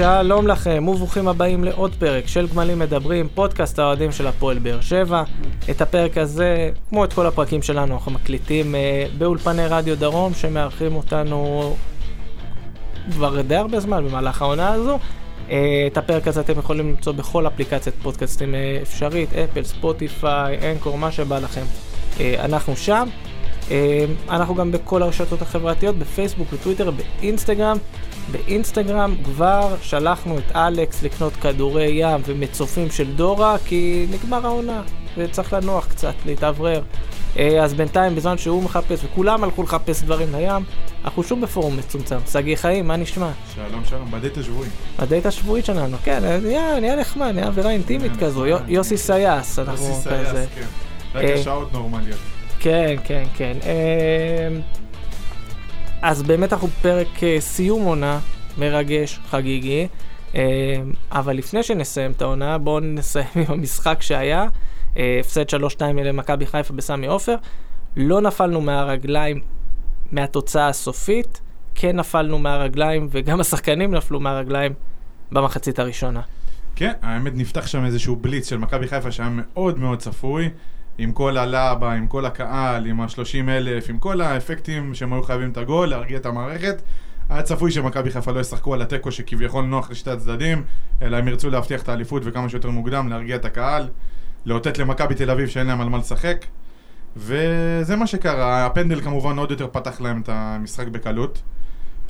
שלום לכם וברוכים הבאים לעוד פרק של גמלים מדברים, פודקאסט האוהדים של הפועל באר שבע. את הפרק הזה, כמו את כל הפרקים שלנו, אנחנו מקליטים אה, באולפני רדיו דרום שמארחים אותנו כבר די הרבה זמן במהלך העונה הזו. אה, את הפרק הזה אתם יכולים למצוא בכל אפליקציית פודקאסטים אה, אפשרית, אפל, ספוטיפיי, אנקור, מה שבא לכם. אה, אנחנו שם. אה, אנחנו גם בכל הרשתות החברתיות, בפייסבוק, בטוויטר, באינסטגרם. באינסטגרם כבר שלחנו את אלכס לקנות כדורי ים ומצופים של דורה, כי נגמר העונה, וצריך לנוח קצת, להתאוורר. אה, אז בינתיים, בזמן שהוא מחפש, וכולם הלכו לחפש דברים לים, אנחנו שוב בפורום מצומצם. שגיא חיים, מה נשמע? שלום שלום, בדייט השבועי. הדייט השבועית שלנו, כן, אה, נהיה, נהיה נחמד, נהיה אווירה אינטימית נהיה כזו, יו- יוסי כן. סייס, אנחנו יוסי כזה. סייס, כן. רק אה, השעות נורמליות. כן, כן, כן. אז באמת אנחנו בפרק אה, סיום עונה, מרגש, חגיגי. אמ, אבל לפני שנסיים את העונה, בואו נסיים עם המשחק שהיה. אה, הפסד 3-2 למכבי חיפה בסמי עופר. לא נפלנו מהרגליים מהתוצאה הסופית, כן נפלנו מהרגליים, וגם השחקנים נפלו מהרגליים במחצית הראשונה. כן, האמת נפתח שם איזשהו בליץ של מכבי חיפה שהיה מאוד מאוד צפוי. עם כל הלבה, עם כל הקהל, עם ה-30 אלף, עם כל האפקטים שהם היו חייבים את הגול, להרגיע את המערכת. היה צפוי שמכבי חיפה לא ישחקו על התיקו שכביכול נוח לשתי הצדדים, אלא הם ירצו להבטיח את האליפות וכמה שיותר מוקדם, להרגיע את הקהל, לאותת למכבי תל אביב שאין להם על מה לשחק. וזה מה שקרה, הפנדל כמובן עוד יותר פתח להם את המשחק בקלות.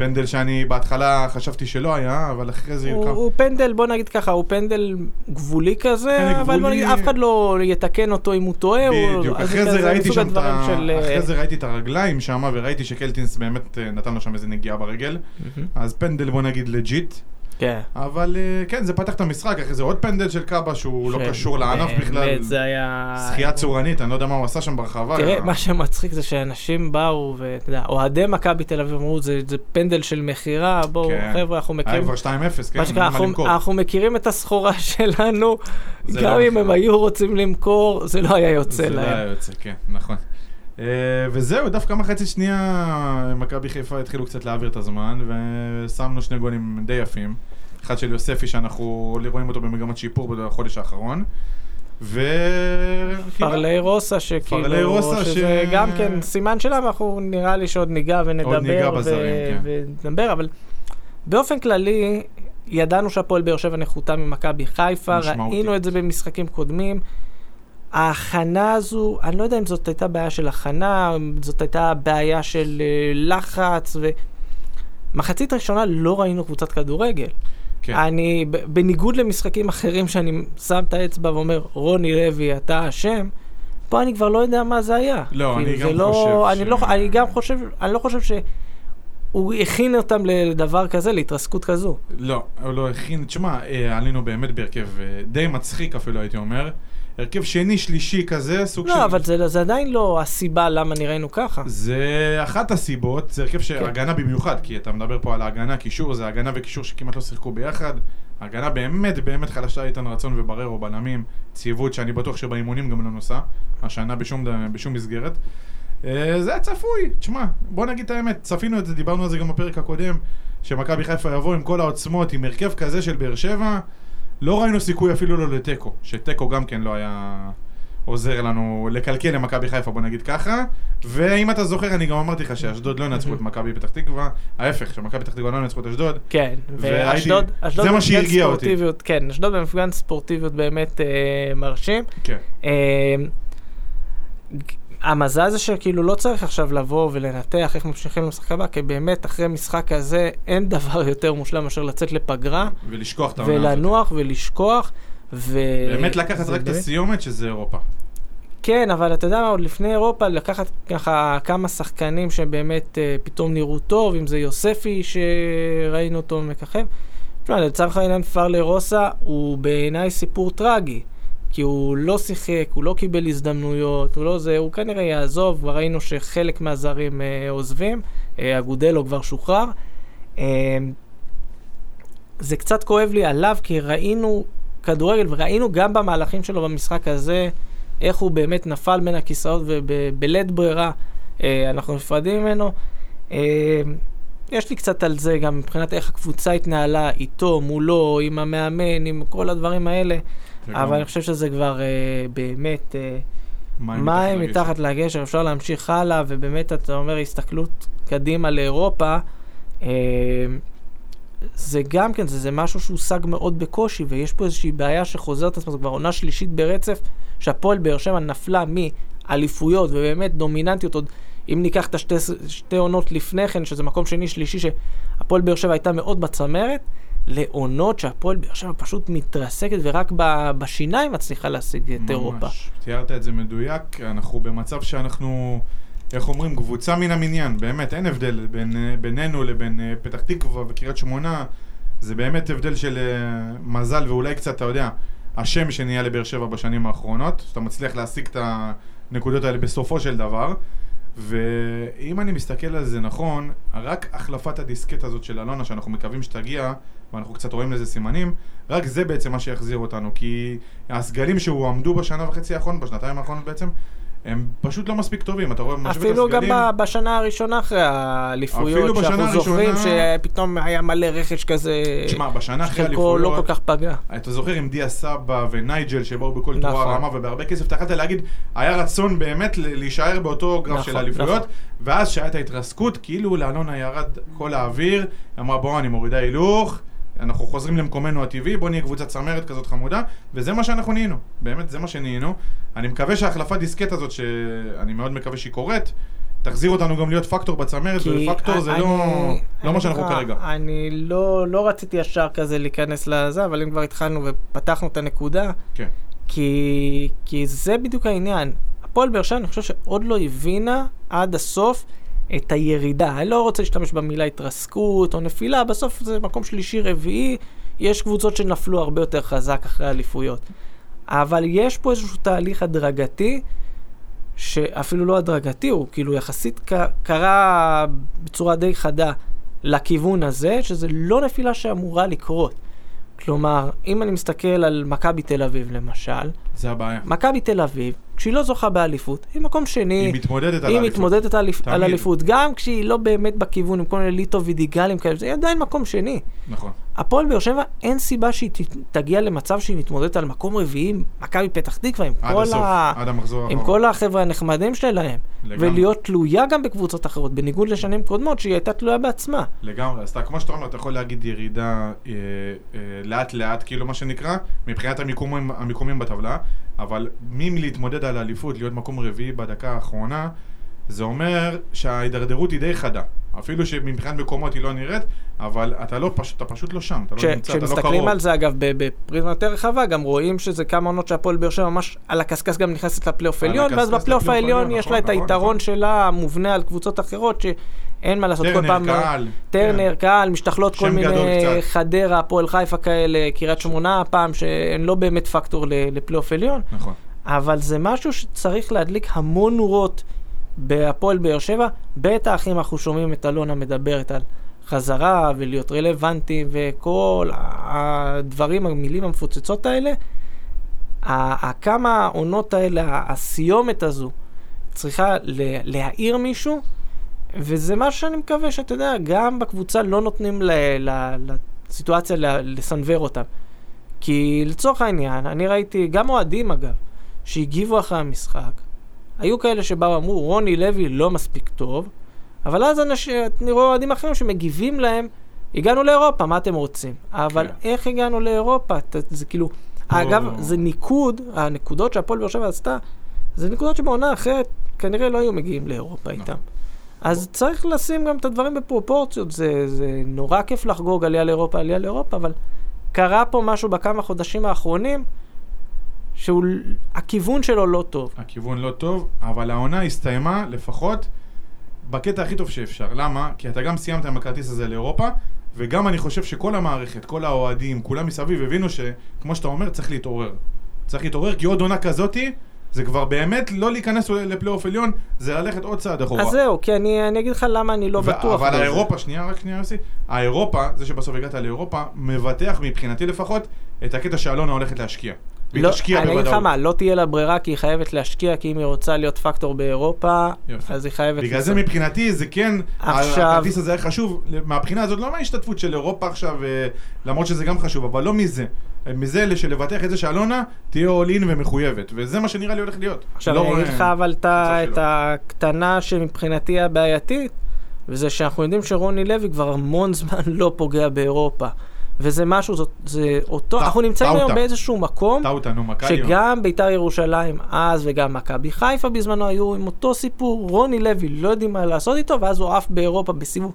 פנדל שאני בהתחלה חשבתי שלא היה, אבל אחרי זה... הוא, הוא פנדל, בוא נגיד ככה, הוא פנדל גבולי כזה, פנדל אבל בוא גבולי. נגיד, אף אחד לא יתקן אותו אם הוא טועה. הוא- בדיוק, אז אחרי כזה זה ראיתי שם את ה... של, אה, אחרי זה ראיתי את הרגליים שם, וראיתי שקלטינס באמת אה, נתן לו שם איזה נגיעה ברגל. מהמם. אז פנדל בוא נגיד legit. כן. אבל אה, כן, זה פתח את המשחק, אחרי זה עוד פנדל של קאבה שהוא לא ש- קשור לענף בכלל. באמת, זה היה... זכייה צורנית, אני לא יודע מה הוא עשה שם ברחבה. תראה, מה שמצחיק זה שאנשים באו, ואתה יודע, אוהדי מכבי תל אביב אמרו, זה זה פנדל של מכירה, בואו, כן. חבר'ה, אנחנו היה מכירים... כבר 2-0, כן, אנחנו- מכירים את הסחורה שלנו, גם לא אם. הם היו רוצים למכור, זה לא היה יוצא זה לא היה להם. יוצא, כן, נכון. אה, וזהו, דווקא מחצית שנייה מכבי חיפה התחילו קצת להעביר את הזמן, ושמנו שני גולים די יפים. אחד של יוספי שאנחנו רואים אותו במגמת שיפור בחודש האחרון. ו... פרלי רוסה, שכאילו, פרלי רוסה שזה ש- גם כן סימן שלנו, אנחנו נראה לי שעוד ניגע ונדבר, ניגע ו- בזרים, כן. ונדבר, אבל באופן כללי, ידענו שהפועל באר שבע נחותה ממכבי חיפה, משמעותי. ראינו את זה במשחקים קודמים. ההכנה הזו, אני לא יודע אם זאת הייתה בעיה של הכנה, אם זאת הייתה בעיה של אה, לחץ, ומחצית ראשונה לא ראינו קבוצת כדורגל. כן. אני, בניגוד למשחקים אחרים שאני שם את האצבע ואומר, רוני לוי, אתה אשם, פה אני כבר לא יודע מה זה היה. לא, אני כאילו, גם זה חושב אני ש- לא, אני גם חושב, אני לא חושב שהוא הכין אותם לדבר כזה, להתרסקות כזו. לא, הוא לא הכין, תשמע, אה, עלינו באמת בהרכב אה, די מצחיק אפילו הייתי אומר. הרכב שני, שלישי כזה, סוג של... לא, אבל זה, זה עדיין לא הסיבה למה נראינו ככה. זה אחת הסיבות, זה הרכב שהגנה במיוחד, כי אתה מדבר פה על ההגנה, קישור, זה הגנה וקישור שכמעט לא שיחקו ביחד. ההגנה באמת באמת חלשה איתן רצון ובררו בלמים, ציוות שאני בטוח שבאימונים גם לא נוסע, השנה בשום, בשום מסגרת. אה, זה היה צפוי, תשמע, בוא נגיד את האמת, צפינו את זה, דיברנו על זה גם בפרק הקודם, שמכבי חיפה יבוא עם כל העוצמות, עם הרכב כזה של באר שבע, לא ראינו סיכוי אפילו לא לתיקו, שתיקו גם כן לא היה עוזר לנו לקלקל למכבי חיפה, בוא נגיד ככה. ואם אתה זוכר, אני גם אמרתי לך שאשדוד לא ינצחו את מכבי פתח תקווה, ההפך, שמכבי פתח תקווה לא ינצחו את אשדוד. כן, ואשדוד, אשדוד זה מה שהרגיע אותי. כן, אשדוד במפגן ספורטיביות באמת אה, מרשים. כן. אה, המזל זה שכאילו לא צריך עכשיו לבוא ולנתח איך ממשיכים למשחק הבא, כי באמת אחרי משחק כזה אין דבר יותר מושלם מאשר לצאת לפגרה ולשכוח את העונה הזאת. ולנוח ולשכוח. ו... באמת לקחת רק את הסיומת שזה אירופה. כן, אבל אתה יודע מה, עוד לפני אירופה, לקחת ככה כמה שחקנים שבאמת אה, פתאום נראו טוב, אם זה יוספי שראינו אותו מככב. תשמע, לצורך העניין פרלה רוסה הוא בעיניי סיפור טרגי. כי הוא לא שיחק, הוא לא קיבל הזדמנויות, הוא לא זה, הוא כנראה יעזוב, כבר ראינו שחלק מהזרים אה, עוזבים, אה, אגודלו כבר שוחרר. אה, זה קצת כואב לי עליו, כי ראינו כדורגל, וראינו גם במהלכים שלו במשחק הזה, איך הוא באמת נפל בין הכיסאות ובלית ברירה אה, אנחנו נפרדים ממנו. אה, יש לי קצת על זה גם מבחינת איך הקבוצה התנהלה איתו, מולו, עם המאמן, עם כל הדברים האלה, אבל אני חושב שזה כבר אה, באמת אה, מים מים לגשר. מתחת לגשר, אפשר להמשיך הלאה, ובאמת אתה אומר הסתכלות קדימה לאירופה. אה, זה גם כן, זה, זה משהו שהושג מאוד בקושי, ויש פה איזושהי בעיה שחוזרת את עצמה, זו כבר עונה שלישית ברצף, שהפועל באר שבע נפלה מאליפויות ובאמת דומיננטיות עוד, אם ניקח את השתי שתי עונות לפני כן, שזה מקום שני, שלישי, שהפועל באר שבע הייתה מאוד בצמרת, לעונות שהפועל באר שבע פשוט מתרסקת ורק ב, בשיניים מצליחה להשיג את אירופה. ממש, תיארת את זה מדויק, אנחנו במצב שאנחנו, איך אומרים, קבוצה מן המניין, באמת, אין הבדל בין, בינינו לבין אה, פתח תקווה וקריית שמונה, זה באמת הבדל של אה, מזל ואולי קצת, אתה יודע, השם שנהיה לבאר שבע בשנים האחרונות, שאתה מצליח להשיג את הנקודות האלה בסופו של דבר. ואם אני מסתכל על זה נכון, רק החלפת הדיסקט הזאת של אלונה, שאנחנו מקווים שתגיע, ואנחנו קצת רואים לזה סימנים, רק זה בעצם מה שיחזיר אותנו, כי הסגלים שהועמדו בשנה וחצי האחרונות, בשנתיים האחרונות בעצם, הם פשוט לא מספיק טובים, אתה רואה, משווה את אפילו גם הסגלים, בשנה הראשונה אחרי האליפויות, שאנחנו זוכרים הראשונה- שפתאום היה מלא רכש כזה, תשמע, בשנה אחרי שחלקו לא כל כך פגע. אתה זוכר עם דיה סבא ונייג'ל שבאו בכל נכון. תרועה רמה ובהרבה כסף, אתה יכולת להגיד, היה רצון באמת להישאר באותו גרף נכון, של האליפויות, נכון. ואז שהייתה ההתרסקות, כאילו לאלונה ירד כל האוויר, אמרה בוא אני מורידה הילוך, אנחנו חוזרים למקומנו הטבעי, בוא נהיה קבוצת צמרת כזאת חמודה, וזה מה שאנחנו נהיינו, באמת זה מה שנהיינו. אני מקווה שההחלפת דיסקט הזאת, שאני מאוד מקווה שהיא קורית, תחזיר אותנו גם להיות פקטור בצמרת, ופקטור זה אני- לא, לא אני מה שאנחנו כרגע. אני לא, לא רציתי ישר כזה להיכנס לזה, אבל אם כבר התחלנו ופתחנו את הנקודה, כן. כי, כי זה בדיוק העניין. הפועל באר שבע, אני חושב שעוד לא הבינה עד הסוף את הירידה. אני לא רוצה להשתמש במילה התרסקות או נפילה, בסוף זה מקום שלישי-רביעי, יש קבוצות שנפלו הרבה יותר חזק אחרי האליפויות. אבל יש פה איזשהו תהליך הדרגתי, שאפילו לא הדרגתי, הוא כאילו יחסית ק- קרה בצורה די חדה לכיוון הזה, שזה לא נפילה שאמורה לקרות. כלומר, אם אני מסתכל על מכבי תל אביב למשל, זה הבעיה. מכבי תל אביב, כשהיא לא זוכה באליפות, היא מקום שני, היא מתמודדת על היא האליפות. מתמודדת על, על. אליפות, גם כשהיא לא באמת בכיוון עם כל מיני ליטו וידיגלים כאלה, זה עדיין מקום שני. נכון. הפועל באר שבע, אין סיבה שהיא תגיע למצב שהיא מתמודדת על מקום רביעי מכבי פתח תקווה, עם כל הסוף, ה... עם. כל החבר'ה הנחמדים שלהם, לגמרי. ולהיות תלויה גם בקבוצות אחרות, בניגוד לשנים קודמות שהיא הייתה תלויה בעצמה. לגמרי, אז אתה, כמו שאתה אומר, אתה יכול להגיד ירידה אה, אה, לאט לאט, כאילו מה שנקרא, מבחינת המיקומים, המיקומים בטבלה, אבל מי מלהתמודד על האליפות, להיות מקום רביעי בדקה האחרונה, זה אומר שההידרדרות היא די חדה. אפילו שמבחינת מקומות היא לא נראית, אבל אתה לא, פש, אתה פשוט לא שם, אתה לא נמצא, אתה לא קרוב. כשמסתכלים על זה, אגב, בפריזמה יותר רחבה, גם רואים שזה כמה עונות שהפועל באר שבע ממש על הקשקש גם נכנסת לפלייאוף על העליון, ואז בפלייאוף העליון העליון, יש נכון, לה את נכון, היתרון נכון. שלה המובנה על קבוצות אחרות, שאין מה לעשות כל טרנר, פעם... קהל. טרנר, כן. קהל, משתכלות כל מיני. חדרה, הפועל חיפה כאלה, קריית שמונה הפעם, שהן לא באמת פקטור לפלייאוף עליון, נכון. אבל זה משהו שצריך להדליק המון נורות בהפועל באר שבע, בטח אם אנחנו שומעים את אלונה מדברת על חזרה ולהיות רלוונטי וכל הדברים, המילים המפוצצות האלה. כמה העונות האלה, הסיומת הזו, צריכה להעיר מישהו, וזה משהו שאני מקווה שאתה יודע, גם בקבוצה לא נותנים לסיטואציה לסנוור אותם. כי לצורך העניין, אני ראיתי, גם אוהדים אגב, שהגיבו אחרי המשחק, היו כאלה שבאו ואמרו, רוני לוי לא מספיק טוב, אבל אז אנשים, אני רואה אוהדים אחרים שמגיבים להם, הגענו לאירופה, מה אתם רוצים? אבל כן. איך הגענו לאירופה? זה כאילו... אגב, זה ניקוד, הנקודות שהפועל באר שבע עשתה, זה נקודות שבעונה אחרת כנראה לא היו מגיעים לאירופה נכון. איתם. אז צריך לשים גם את הדברים בפרופורציות, זה, זה נורא כיף לחגוג עלייה לאירופה, עלייה לאירופה, אבל קרה פה משהו בכמה חודשים האחרונים, שהכיוון שלו לא טוב. הכיוון לא טוב, אבל העונה הסתיימה לפחות בקטע הכי טוב שאפשר. למה? כי אתה גם סיימת עם הכרטיס הזה לאירופה, וגם אני חושב שכל המערכת, כל האוהדים, כולם מסביב הבינו שכמו שאתה אומר, צריך להתעורר. צריך להתעורר, כי עוד עונה כזאתי, זה כבר באמת לא להיכנס לפלייאוף עליון, זה ללכת עוד צעד אחורה. אז זהו, כי אני, אני אגיד לך למה אני לא ו- בטוח. אבל. האירופה, שנייה, רק שנייה יוסי, האירופה, זה שבסוף הגעת לאירופה, מבטח מבחינתי לפחות את הקטע שאלונה הולכת להשקיע. והיא לא, תשקיע אני אגיד לך בוודאות. מה, לא תהיה לה ברירה כי היא חייבת להשקיע, כי אם היא רוצה להיות פקטור באירופה, יופי. אז היא חייבת... בגלל זה לעשות. מבחינתי זה כן, עכשיו- הכרטיס הזה היה חשוב, מהבחינה הזאת לא מההשתתפות של אירופה עכשיו, אה, למרות שזה גם חשוב, אבל לא מזה. מזה של לבטח את זה שאלונה תהיה all in ומחויבת, וזה מה שנראה לי הולך להיות. עכשיו לא אני אגיד לך אבל את. הקטנה שמבחינתי הבעייתית, וזה שאנחנו יודעים שרוני לוי כבר המון זמן לא פוגע באירופה. וזה משהו, זאת, זה אותו, טע- אנחנו נמצאים היום. באיזשהו מקום, אותנו, מכבי. שגם ביתר ירושלים אז וגם מכבי חיפה בזמנו היו עם אותו סיפור, רוני לוי לא יודעים מה לעשות איתו, ואז הוא עף באירופה בסיבוב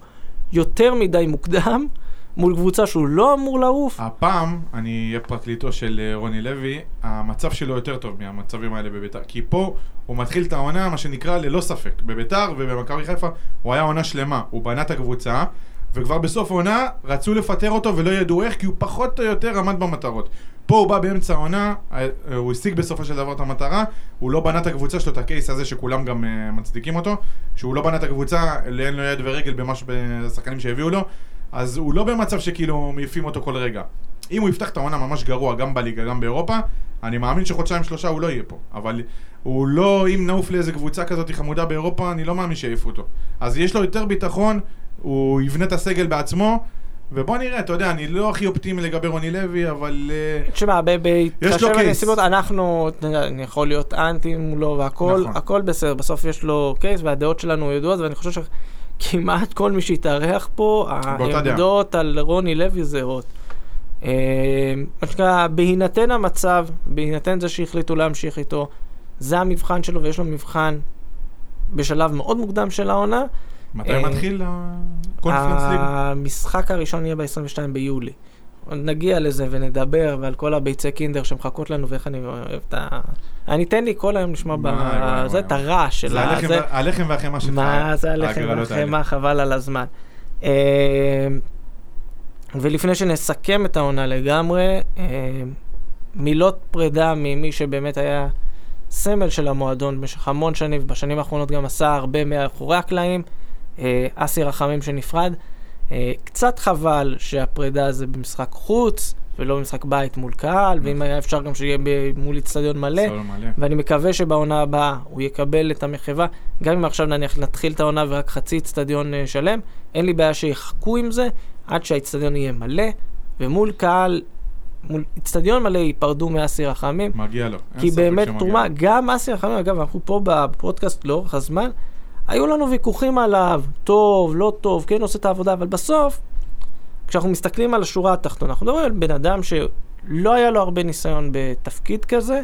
יותר מדי מוקדם, מול קבוצה שהוא לא אמור לעוף. הפעם, אני אהיה פרקליטו של אה, רוני לוי, המצב שלו יותר טוב מהמצבים האלה בביתר. כי פה הוא מתחיל את העונה, מה שנקרא, ללא ספק. בביתר ובמכבי חיפה הוא היה עונה שלמה. הוא בנה את הקבוצה, וכבר בסוף העונה רצו לפטר אותו ולא ידעו איך, כי הוא פחות או יותר עמד במטרות. פה הוא בא באמצע העונה, אה, הוא השיג בסופו של דבר את המטרה, הוא לא בנה את הקבוצה שלו, את הקייס הזה שכולם גם uh, מצדיקים אותו, שהוא לא בנה את הקבוצה, אין לו יד ורגל במה שבשחקנים שהביאו לו, אז הוא לא במצב שכאילו מעיפים אותו כל רגע. אם הוא יפתח את העונה ממש גרוע, גם בליגה, גם באירופה, אני מאמין שחודשיים שלושה הוא לא יהיה פה. אבל הוא לא, אם נעוף לאיזה קבוצה כזאת חמודה באירופה, אני לא מאמין שיעיפו אותו. אז יש לו יותר ביטחון, הוא יבנה את הסגל בעצמו, ובוא נראה, אתה יודע, אני לא הכי אופטימי לגבי רוני לוי, אבל... אה, תשמע, בהתחשב קייס. בנסיבות, אנחנו, אני יכול להיות אנטי מולו והכל, נכון. הכל בסדר, בסוף יש לו קייס והדעות שלנו ידועות, ואני חושב שכמעט כל מי שהתארח פה. העמדות על רוני לוי זהות. אה, מה שנקרא, בהינתן המצב, בהינתן זה שהחליטו להמשיך איתו, זה המבחן שלו, ויש לו מבחן בשלב מאוד מוקדם של העונה. מתי אה, מתחיל הקונפרנס ליג? המשחק הראשון יהיה ב-22 ביולי. נגיע לזה ונדבר, ועל כל הביצי קינדר שמחכות לנו, ואיך אני אוהב את ה... אני אתן לי כל היום לשמוע בזה וואי. את הרעש של זה ה... זה- הלחם והחמאה שלך. מה זה הלחם האלה. והחמאה, חבל על הזמן. אה, ולפני שנסכם את העונה לגמרי, אה, מילות פרידה ממי שבאמת היה סמל של המועדון במשך המון שנים, ובשנים האחרונות גם עשה הרבה מאחורי הקלעים, אסי רחמים שנפרד. אה, קצת חבל שהפרידה זה במשחק חוץ, ולא במשחק בית מול קהל, ואם היה אפשר גם שיהיה מול איצטדיון מלא. ואני מקווה שבעונה הבאה הוא יקבל את המחווה, גם אם עכשיו נניח נתחיל את העונה ורק חצי אצטדיון אה, שלם, אין לי בעיה שיחכו עם זה עד שהאצטדיון יהיה מלא, ומול קהל, מול אצטדיון מלא ייפרדו מאסי רחמים, מגיע לו. כי באמת תרומה. גם אסי רחמים, אגב, אנחנו פה בפודקאסט לאורך הזמן, היו לנו ויכוחים עליו, טוב, לא טוב, כן עושה את העבודה, אבל בסוף, כשאנחנו מסתכלים על השורה התחתונה, אנחנו מדברים על בן אדם שלא היה לו הרבה ניסיון בתפקיד כזה,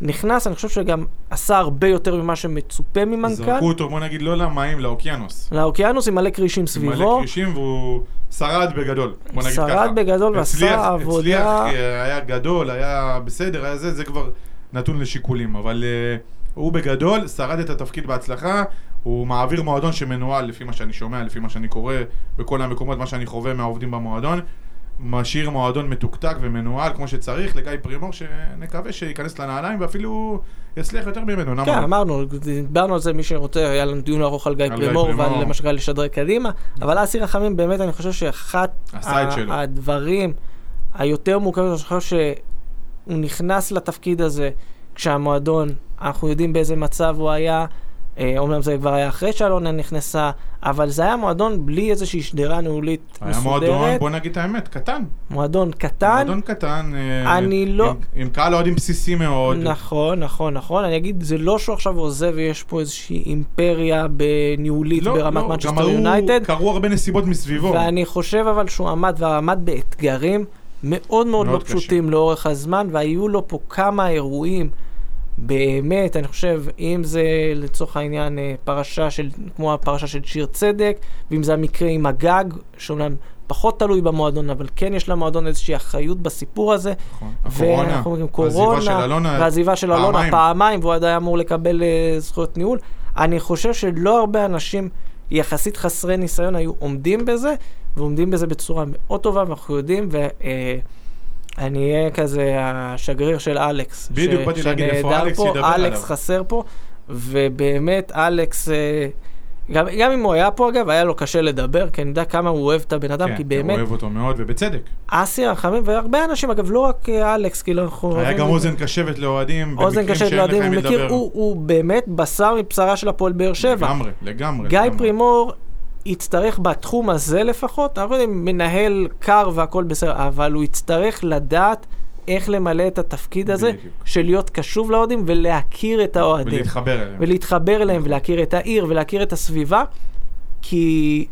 נכנס, אני חושב שגם עשה הרבה יותר ממה שמצופה ממנכ"ל. זרקו אותו, בוא נגיד, לא למים, לאוקיינוס. לאוקיינוס עם מלא כרישים מלא סביבו. כרישים והוא שרד בגדול, בוא נגיד ככה. שרד בגדול ועשה עבודה. הצליח, אה, היה גדול, היה בסדר, היה זה, זה כבר נתון לשיקולים, אבל אה, הוא בגדול שרד את התפקיד בהצלחה, הוא מעביר מועדון שמנוהל לפי מה שאני שומע, לפי מה שאני קורא בכל המקומות, מה שאני חווה מהעובדים במועדון. משאיר מועדון מתוקתק ומנוהל כמו שצריך לגיא פרימור, שנקווה שייכנס לנעליים ואפילו יצליח יותר ממנו, כן? אמרנו, דיברנו על זה, מי שרוצה, היה לנו דיון ארוך על גיא על גיא פרימור ועל פרימור. מה שקרה לשדרג קדימה, אבל אסי רחמים באמת, אני חושב שאחת. הדברים היותר מורכבים, אני חושב שהוא נכנס לתפקיד הזה כשהמועדון, אנחנו יודעים באיזה מצב הוא היה, אומנם זה כבר היה אחרי שאלונה נכנסה, אבל זה היה מועדון בלי איזושהי שדרה ניהולית היה מועדון, מסודרת, בוא נגיד את האמת, קטן. מועדון קטן. מועדון קטן. אה, אני לא- עם, עם קהל אוהדים בסיסי מאוד. נכון, נכון, נכון. אני אגיד, זה לא שהוא עכשיו עוזב ויש פה איזושהי אימפריה בניהולית לא, ברמת לא, מנצ'סטר יונייטד, קרו הרבה נסיבות מסביבו. ואני חושב אבל שהוא עמד ועמד באתגרים מאוד מאוד לא מאוד פשוטים לאורך הזמן, והיו לו פה כמה אירועים. באמת, אני חושב, אם זה לצורך העניין אה, פרשה של, כמו הפרשה של שיר צדק, ואם זה המקרה עם הגג, שאומנם פחות תלוי במועדון, אבל כן יש למועדון איזושהי אחריות בסיפור הזה. נכון. הקורונה, ואנחנו אומרים העזיבה של אלונה, והעזיבה של אלונה פעמיים. פעמיים, והוא עדיין אמור לקבל אה, זכויות ניהול. אני חושב שלא הרבה אנשים יחסית חסרי ניסיון היו עומדים בזה, ועומדים בזה בצורה מאוד טובה, ואנחנו יודעים, ואני אהיה כזה השגריר של אלכס. בדיוק, באתי להגיד איפה אלכס ידבר אלכס עליו. חסר פה, ובאמת אלכס... אה, גם, גם אם הוא היה פה אגב, היה לו קשה לדבר, כי אני יודע כמה הוא אוהב את הבן אדם, כן, כי הוא באמת, אוהב אותו מאוד, ובצדק. אסי רחמים, והרבה אנשים, אגב, לא רק אה, אלכס, כאילו אנחנו... היה גם אוזן קשבת לאוהדים, אוזן לך לאוהדים, הוא מכיר. הוא, הוא באמת בשר מבשרה של הפועל באר שבע. לגמרי, לגמרי. גיא לגמרי. פרימור יצטרך בתחום הזה לפחות, אנחנו לא יודעים, מנהל קר והכל בסדר, אבל הוא יצטרך לדעת איך למלא את התפקיד הזה, בדיוק. של להיות קשוב לאוהדים ולהכיר את האוהדים. ולהתחבר אליהם. ולהתחבר אליהם ולהכיר את העיר ולהכיר את הסביבה, כי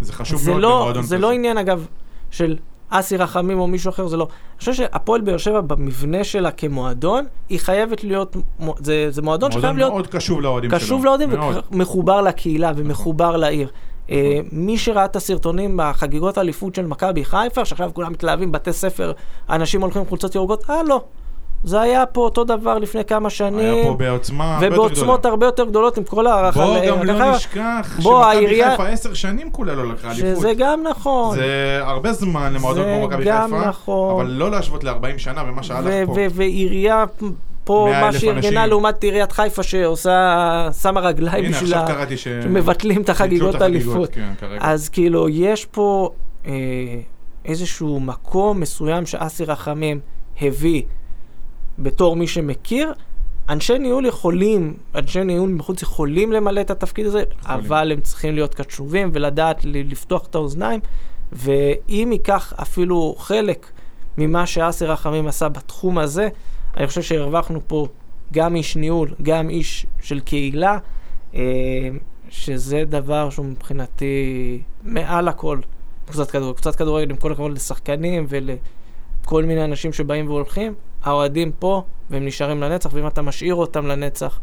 זה חשוב זה מאוד לא, במועדון זה כזה. לא עניין אגב של אסי רחמים או מישהו אחר, זה לא. אני חושב שהפועל באר שבע במבנה שלה כמועדון, היא חייבת להיות, זה, זה מועדון שחייב מועדון להיות מאוד קשוב לאוהדים שלו. קשוב לאוהדים. ומחובר לקהילה ומחובר לעיר. אה, מי שראה את הסרטונים בחגיגות האליפות של מכבי חיפה, שעכשיו כולם מתלהבים, בתי ספר, אנשים הולכים עם חולצות ירוקות, אה לא. זה היה פה אותו דבר לפני כמה שנים. היה פה בעוצמה הרבה יותר ובעוצמות גדולה. הרבה יותר גדולות עם כל הערכה. בוא גם לא נשכח שמכבי העירייה- חיפה עשר שנים כולה לא לקחה אליפות. שזה גם נכון. זה הרבה זמן למועדון זה כמו מכבי גם חיפה, נכון. אבל לא להשוות ל-40 שנה ומה שהלך פה. ועירייה פה, 100,000 מה שארגנה. לעומת עיריית חיפה שעושה, שמה רגליים הנה, בשביל עכשיו ה- קראתי ש... שמבטלים את החגיגות האליפות. כן. אז כאילו, יש פה אה, איזשהו מקום מסוים שאסי רחמים הביא בתור מי שמכיר. אנשי ניהול יכולים, אנשי ניהול מחוץ יכולים למלא את התפקיד הזה, יכולים. אבל הם צריכים להיות קשובים ולדעת לפתוח את האוזניים, ואם ייקח אפילו חלק ממה שאסי רחמים עשה בתחום הזה, אני חושב שהרווחנו פה גם איש ניהול, גם איש של קהילה, אה, שזה דבר שהוא מבחינתי מעל הכל. קבוצת כדורגל, קבוצת כדורגל עם כל הכבוד לשחקנים ולכל מיני אנשים שבאים והולכים, האוהדים פה והם נשארים לנצח, ואם אתה משאיר אותם לנצח,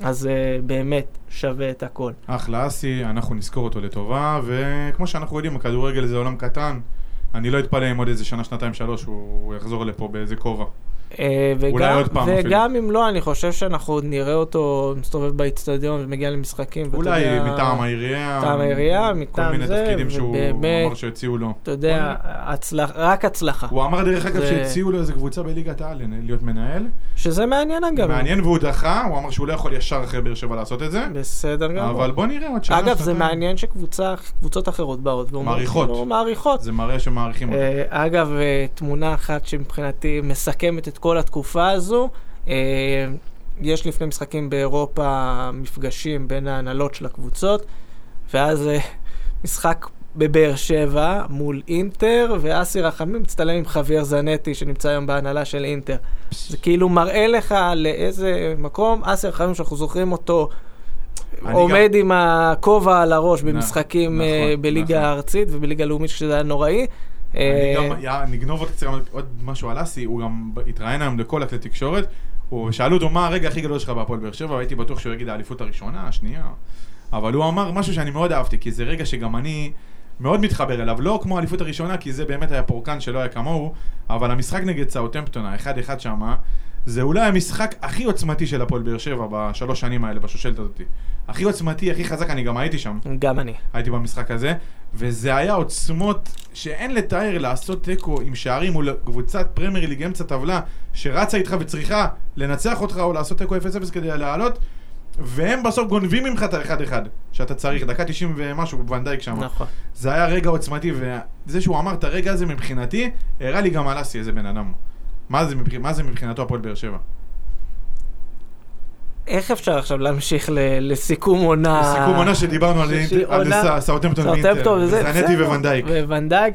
אז uh, באמת שווה את הכל. אחלה אסי, אנחנו נזכור אותו לטובה, וכמו שאנחנו יודעים, הכדורגל זה עולם קטן. אני לא אתפלא אם עוד איזה שנה, שנתיים, שלוש, הוא יחזור לפה באיזה כובע. אה, וגם, אולי עוד פעם וגם אם לא, אני חושב שאנחנו עוד נראה אותו מסתובב באיצטדיון ומגיע למשחקים. אולי יודע, מטעם העירייה. מטעם העירייה, כל מטעם מיני זה, תפקידים שהוא ובאמת- אמר שהציעו לו. אתה יודע, הצלח, רק הצלחה. הוא אמר דרך אגב זה- שהציעו לו איזה קבוצה בליגת העל להיות מנהל. שזה מעניין אגב. מעניין והוא דחה, הוא אמר שהוא לא יכול ישר אחרי באר שבע לעשות את זה. בסדר גמור. אבל בוא נראה עוד שנה, אגב, זה. מעניין שקבוצות אחרות באות מעריכות. כאילו, מעריכות. זה מראה שמעריכים אותו. אה, אגב, אה, תמונה אחת שמבחינתי מסכמת את כל התקופה הזו, אה, יש לפני משחקים באירופה מפגשים בין ההנהלות של הקבוצות, ואז משחק בבאר שבע מול אינטר, ואסי רחמים מצטלם עם חוויאר זנטי שנמצא היום בהנהלה של אינטר. זה כאילו מראה לך לאיזה מקום, אסי רחמים שאנחנו זוכרים אותו עומד עם הכובע על הראש נ- במשחקים נכון, בליגה נכון. הארצית ובליגה הלאומית שזה היה נוראי. אני אה, גם, יא, נגנוב עוד קצת עוד משהו על אסי, הוא גם התראיין היום לכל הכלי תקשורת, שאלו אותו מה הרגע הכי גדול שלך בהפועל באר שבע, והייתי בטוח שהוא יגיד האליפות הראשונה, השנייה, אבל הוא אמר משהו שאני מאוד אהבתי, כי זה רגע שגם אני מאוד מתחבר אליו, לא כמו האליפות הראשונה, כי זה באמת היה פורקן שלא היה כמוהו, אבל המשחק נגד סאוטמפטון, האחד אחד שמה, זה אולי המשחק הכי עוצמתי של הפועל באר שבע בשלוש שנים האלה, בשושלת הזאת. הכי עוצמתי, הכי חזק, אני גם הייתי שם. גם אני. הייתי במשחק הזה, וזה היה עוצמות שאין לתאר לעשות תיקו עם שערים מול קבוצת Premier League אמצע טבלה שרצה איתך וצריכה לנצח אותך או לעשות תיקו 0-0 כדי לעלות והם בסוף גונבים ממך את ה-1-1 שאתה צריך, דקה 90 ומשהו בוונדייק שם. נכון. זה היה רגע עוצמתי וזה שהוא אמר את הרגע הזה מבחינתי, הראה לי גם על אסי איזה בן אדם. מה זה, מבח... מה זה מבחינתו הפועל באר שבע? איך אפשר עכשיו להמשיך לסיכום עונה? סיכום עונה שדיברנו על ש- אינטר- על עונה- סא- סאוטהמפטון ואינטר, זנטי. וונדייק. וונדייק,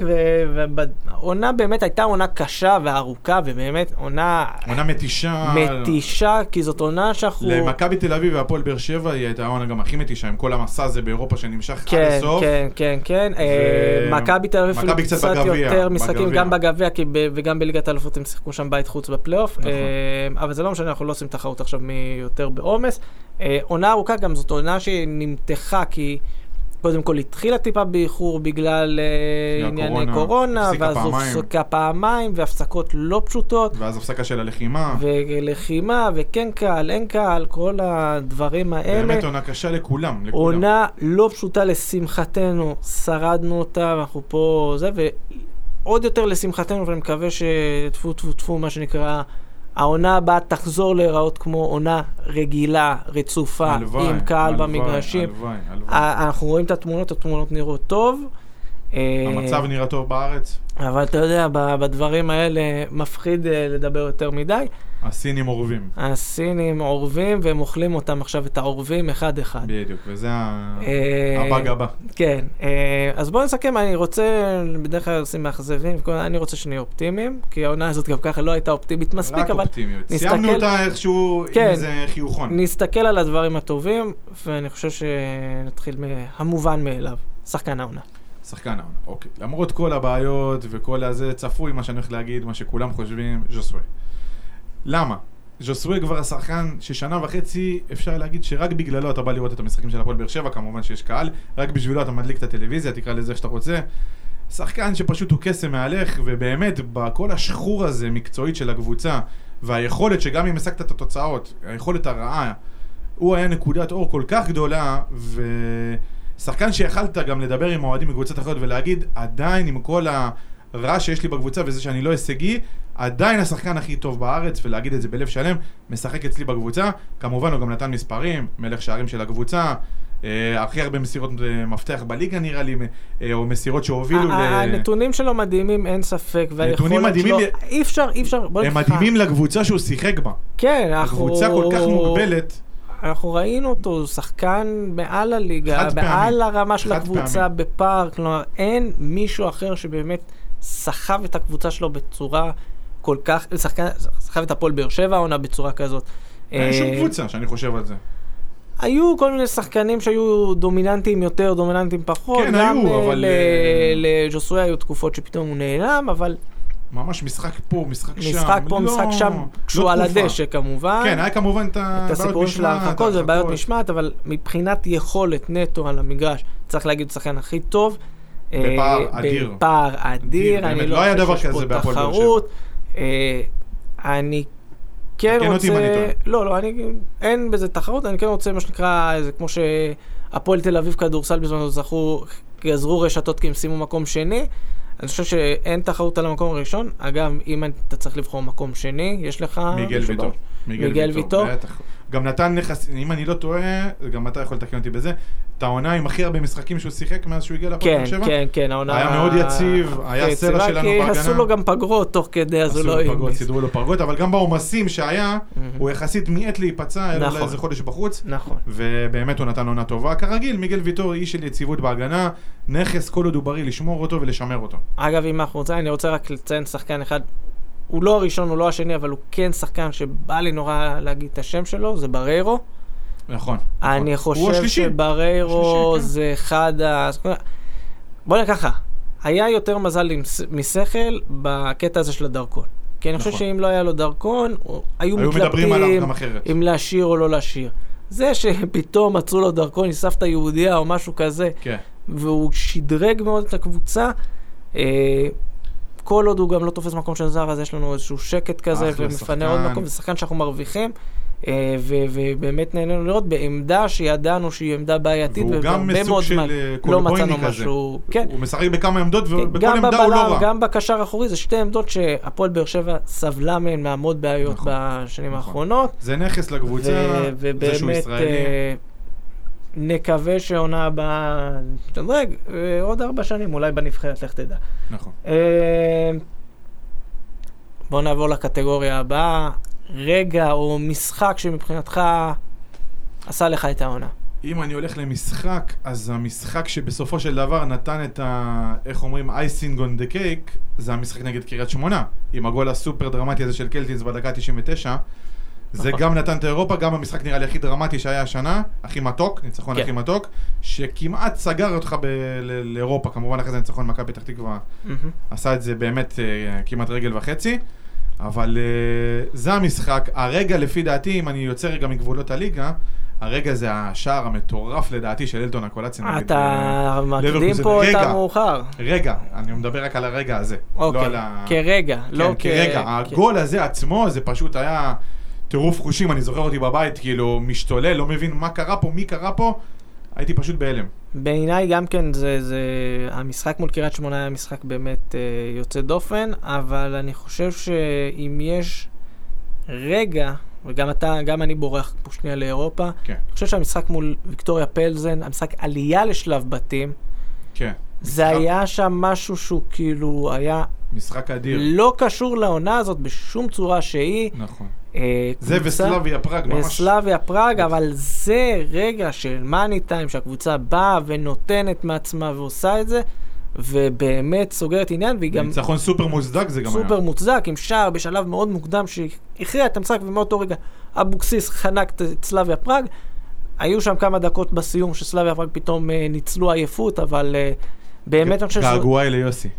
והעונה באמת הייתה עונה קשה וארוכה, ובאמת עונה עונה מתישה. מתישה, כי זאת עונה שאנחנו... למכבי תל אביב והפועל באר שבע היא הייתה העונה גם הכי מתישה עם כל המסע הזה באירופה שנמשך עד כן, הסוף. כן, כן, כן. אה, מכבי תל אביב אפילו קצת יותר משחקים. גם בגביע וגם בליגת האלופות הם שיחקו שם בית חוץ בפלייאוף. נכון. אה, אבל זה לא משנה, אנחנו לא עושים תחרות עכשיו מי יותר בעומס. אה, עונה ארוכה גם זאת עונה שנמתחה כי... קודם כל התחילה טיפה באיחור בגלל אה, ענייני קורונה, ואז. הופסקה פעמיים, והפסקות לא פשוטות, ואז הפסקה של הלחימה. ולחימה, וכן קהל, אין קהל, כל הדברים האלה. באמת עונה קשה לכולם. לכולם. עונה לא פשוטה לשמחתנו, שרדנו אותה, ואנחנו פה זה, ועוד יותר לשמחתנו, ואני מקווה שטפו טפו טפו, מה שנקרא, העונה הבאה תחזור להיראות כמו עונה רגילה, רצופה, הלוואי, עם קהל הלוואי, במגרשים. הלוואי, הלוואי. אנחנו רואים את התמונות, התמונות נראות טוב. אה, המצב נראה טוב בארץ, אבל אתה יודע, בדברים האלה מפחיד אה, לדבר יותר מדי. הסינים אורבים. הסינים עורבים והם אוכלים אותם עכשיו, את העורבים אחד-אחד. בדיוק, וזה אה, הבאג הבא. כן, אז בואו נסכם, אני רוצה, בדרך כלל עושים מאכזבים, אני רוצה שנהיה אופטימיים, כי העונה הזאת גם ככה לא הייתה אופטימית מספיק, רק אבל אופטימיות. נסתכל- סיימנו אותה איכשהו עם כן. איזה חיוכון. נסתכל על הדברים הטובים, ואני חושב שנתחיל מהמובן מאליו, שחקן העונה. שחקן העונה, אוקיי. למרות כל הבעיות וכל הזה, צפוי מה שאני הולך להגיד, מה שכולם חושבים, ז'וסווה. למה? ז'וסווה כבר השחקן ששנה וחצי, אפשר להגיד שרק בגללו אתה בא לראות את המשחקים של הפועל באר שבע, כמובן שיש קהל, רק בשבילו אתה מדליק את הטלוויזיה, תקרא לזה איך שאתה רוצה. שחקן שפשוט הוא קסם מהלך, ובאמת, בכל השחרור הזה, מקצועית של הקבוצה, והיכולת שגם אם השגת את התוצאות, היכולת הרעה, הוא היה נקודת אור כל כך גדולה, ושחקן שיכלת גם לדבר עם אוהדים מקבוצות אחרות ולהגיד, עדיין עם כל הרע שיש לי בקבוצה וזה שאני לא הישגי, עדיין השחקן הכי טוב בארץ, ולהגיד את זה בלב שלם, משחק אצלי בקבוצה. כמובן הוא גם נתן מספרים, מלך שערים של הקבוצה, אה, הכי הרבה מסירות אה, מפתח בליגה נראה לי, אה, או מסירות שהובילו ל... הנתונים שלו מדהימים, אין ספק, והיכולת מדהימים, שלו, אי אפשר, אי אפשר, בוא הם נגיד מדהימים לקבוצה שהוא שיחק בה. כן, אנחנו... הקבוצה כל כך מוגבלת. אנחנו ראינו אותו, שחקן מעל הליגה. מעל הרמה של הקבוצה. בפער, כלומר אין מישהו אחר שבאמת סחב את הקבוצה שלו בצורה כל כך, שחקן, סחב את הפועל באר שבע העונה בצורה כזאת. אין שום אה, קבוצה שאני חושב על זה. היו כל מיני שחקנים שהיו דומיננטיים יותר, דומיננטיים פחות. כן, היו, אה, אבל, אה, לג'וסוי היו תקופות שפתאום הוא נעלם, אבל ממש משחק פה, משחק שם. משחק פה, לא- משחק שם, לא כשהוא על. הדשא כמובן. כן, היה כמובן את את הבעיות הסיפורים של משמעת, ההרחקות ובעיות. משמעת, אבל מבחינת יכולת נטו על המגרש, צריך להגיד, הוא השחקן הכי טוב. בפער אה, אדיר. בפער אדיר, אני לא לא היה חושב דבר שיש כזה פה בהפועל באר תחרות. אה, אני כן תקן אותי אם רוצה... אני טועה. לא, לא, אני... אין בזה תחרות, אני כן רוצה מה שנקרא, איזה כמו שהפועל תל אביב כדורסל בזמנו זכו, גזרו רשתות כי הם סיימו מקום שני. אני חושב שאין תחרות על המקום הראשון. אגב, אם אתה צריך לבחור מקום שני, יש לך... מיגל ויטור. מיגל ויטור. גם נתן נכס, אם אני לא טועה, גם אתה יכול לתקן אותי בזה, את העונה עם הכי הרבה משחקים שהוא שיחק מאז שהוא הגיע לפועל כן, באר שבע? כן, כן, העונה... היה מאוד יציב, היה סלע שלנו בהגנה. עשו לו גם פגרות תוך כדי, אז עשו הוא לא לו פגרות, העמיס. סידרו לו פגרות, אבל גם בעומסים שהיה. הוא יחסית מיעט להיפצע, היה לו נכון. איזה חודש בחוץ. נכון. ובאמת הוא נתן עונה טובה. כרגיל, מיגל ויטור איש של יציבות בהגנה, נכס כל עוד הוא בריא לשמור אותו ולשמר אותו. אגב, אם אנחנו רוצים, אני רוצה רק לציין שחקן אחד. הוא לא הראשון, הוא לא השני, אבל הוא כן שחקן שבא לי נורא להגיד את השם שלו, זה בריירו. נכון. אני נכון. חושב. שבריירו כן. זה אחד ה... בוא נגיד ככה, היה יותר מזל משכל בקטע הזה של הדרכון. כי אני חושב נכון. שאם לא היה לו דרכון, היו היו מדברים עליו מתלבטים. אם להשאיר או לא להשאיר. זה שפתאום מצאו לו דרכון עם סבתא יהודייה או משהו כזה, כן. והוא שדרג מאוד את הקבוצה. אה, כל עוד הוא גם לא תופס מקום של זר, אז יש לנו איזשהו שקט כזה, ומפנה. עוד מקום, זה שחקן שאנחנו מרוויחים. אה, ובאמת נהנינו לראות בעמדה שידענו שהיא עמדה בעייתית, והוא גם מסוג מאוד של זמן אה, לא קולבויני מצאנו כזה. משהו. כן, הוא משחק בכמה עמדות, כן, ובכל עמדה הוא לא רע. גם בקשר האחורי, זה שתי עמדות שהפועל באר שבע סבלה מהן מהמון בעיות נכון, בשנים נכון. האחרונות. זה נכס לקבוצה, זה שהוא ישראלי. נקווה שעונה הבאה נשתדרג, עוד ארבע שנים, אולי בנבחרת, לך תדע. נכון. אה, בוא נעבור לקטגוריה הבאה. רגע או משחק שמבחינתך עשה לך את העונה. אם אני הולך למשחק, אז המשחק שבסופו של דבר נתן את ה... איך אומרים? אייסינג און דה קייק, זה המשחק נגד קריית שמונה. עם הגול הסופר דרמטי הזה של קלטינס בדקה 99. זה נכון. גם נתן את האירופה, גם המשחק נראה לי הכי דרמטי שהיה השנה, הכי מתוק, ניצחון כן. הכי מתוק, שכמעט סגר אותך ב- ל- לאירופה, כמובן אחרי זה ניצחון מכבי פתח תקווה. עשה את זה באמת אה, כמעט רגל וחצי, אבל אה, זה המשחק. הרגע לפי דעתי, אם אני יוצא רגע מגבולות הליגה, הרגע זה השער המטורף לדעתי של אלטון הקולציה. נגד, אתה מקדים. פה את המאוחר. רגע, אני מדבר רק על הרגע הזה, לא אוקיי. כרגע, כן, לא כ... כרגע. כ- הגול הזה עצמו, זה פשוט היה טירוף חושים, אני זוכר אותי בבית, כאילו, משתולל, לא מבין מה קרה פה, מי קרה פה, הייתי פשוט בהלם. בעיניי גם כן זה, זה... המשחק מול קריית שמונה היה משחק באמת אה, יוצא דופן, אבל אני חושב שאם יש רגע, וגם אתה, גם אני בורח פה שנייה לאירופה, כן, אני חושב שהמשחק מול ויקטוריה פלזן, המשחק עלייה לשלב בתים, כן. זה משחק- היה שם משהו שהוא כאילו היה משחק אדיר. לא קשור לעונה הזאת בשום צורה שהיא. נכון. אה, זה וסלאביה פראג ממש... וסלאביה פראג, אבל זה רגע של מאני טיים, שהקבוצה באה ונותנת מעצמה ועושה את זה, ובאמת סוגרת עניין, והיא גם ניצחון סופר מוצדק זה גם היה. סופר מוצדק, עם שער בשלב מאוד מוקדם שהכריע את המשחק, ומאותו רגע אבוקסיס חנק את סלאביה פראג. היו שם כמה דקות בסיום שסלאביה פראג פתאום אה, ניצלו עייפות, אבל אה, באמת אני חושב שזו... געגועי ליוסי.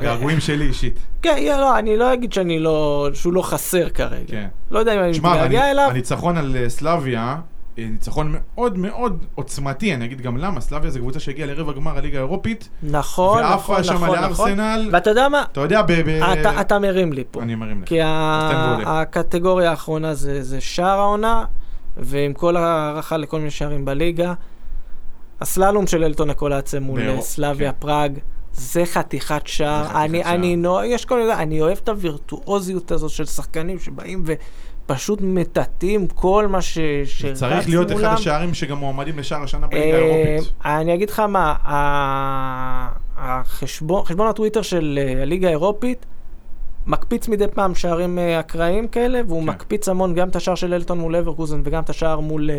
געגועים שלי אישית. כן, יהיה, לא, אני לא אגיד שאני לא... שהוא לא חסר כרגע. כן. לא יודע אם אני מתגעגע אליו. הניצחון על אה, סלאביה, אה, ניצחון מאוד מאוד עוצמתי, אני אגיד גם למה, סלאביה זו קבוצה שהגיעה לרבע גמר הליגה האירופית, נכון, ועפה נכון, שם נכון, נכון. לארסנל, ואתה יודע מה? אתה יודע, ב... ב- אתה, אתה מרים לי פה. אני מרים לך. כי ה-. הקטגוריה האחרונה זה, זה שער העונה, ועם כל ההערכה לכל מיני שערים בליגה, הסללום של אלטון הקולאצה מול אה, סלאביה כן. פראג, זה חתיכת שער. חתיכת אני, שער. אני, נו, יש כל מיני, אני אוהב את הווירטואוזיות הזאת של שחקנים שבאים ופשוט מטאטאים כל מה ש... שרץ צריך להיות אחד. השערים שגם מועמדים לשער השנה בליגה אה, האירופית. אני אגיד לך מה, החשבון, חשבון הטוויטר של אה, הליגה האירופית מקפיץ מדי פעם שערים אה, אקראיים כאלה, והוא כן. מקפיץ המון גם את השער של אלטון מול אברקוזן וגם את השער מול אה,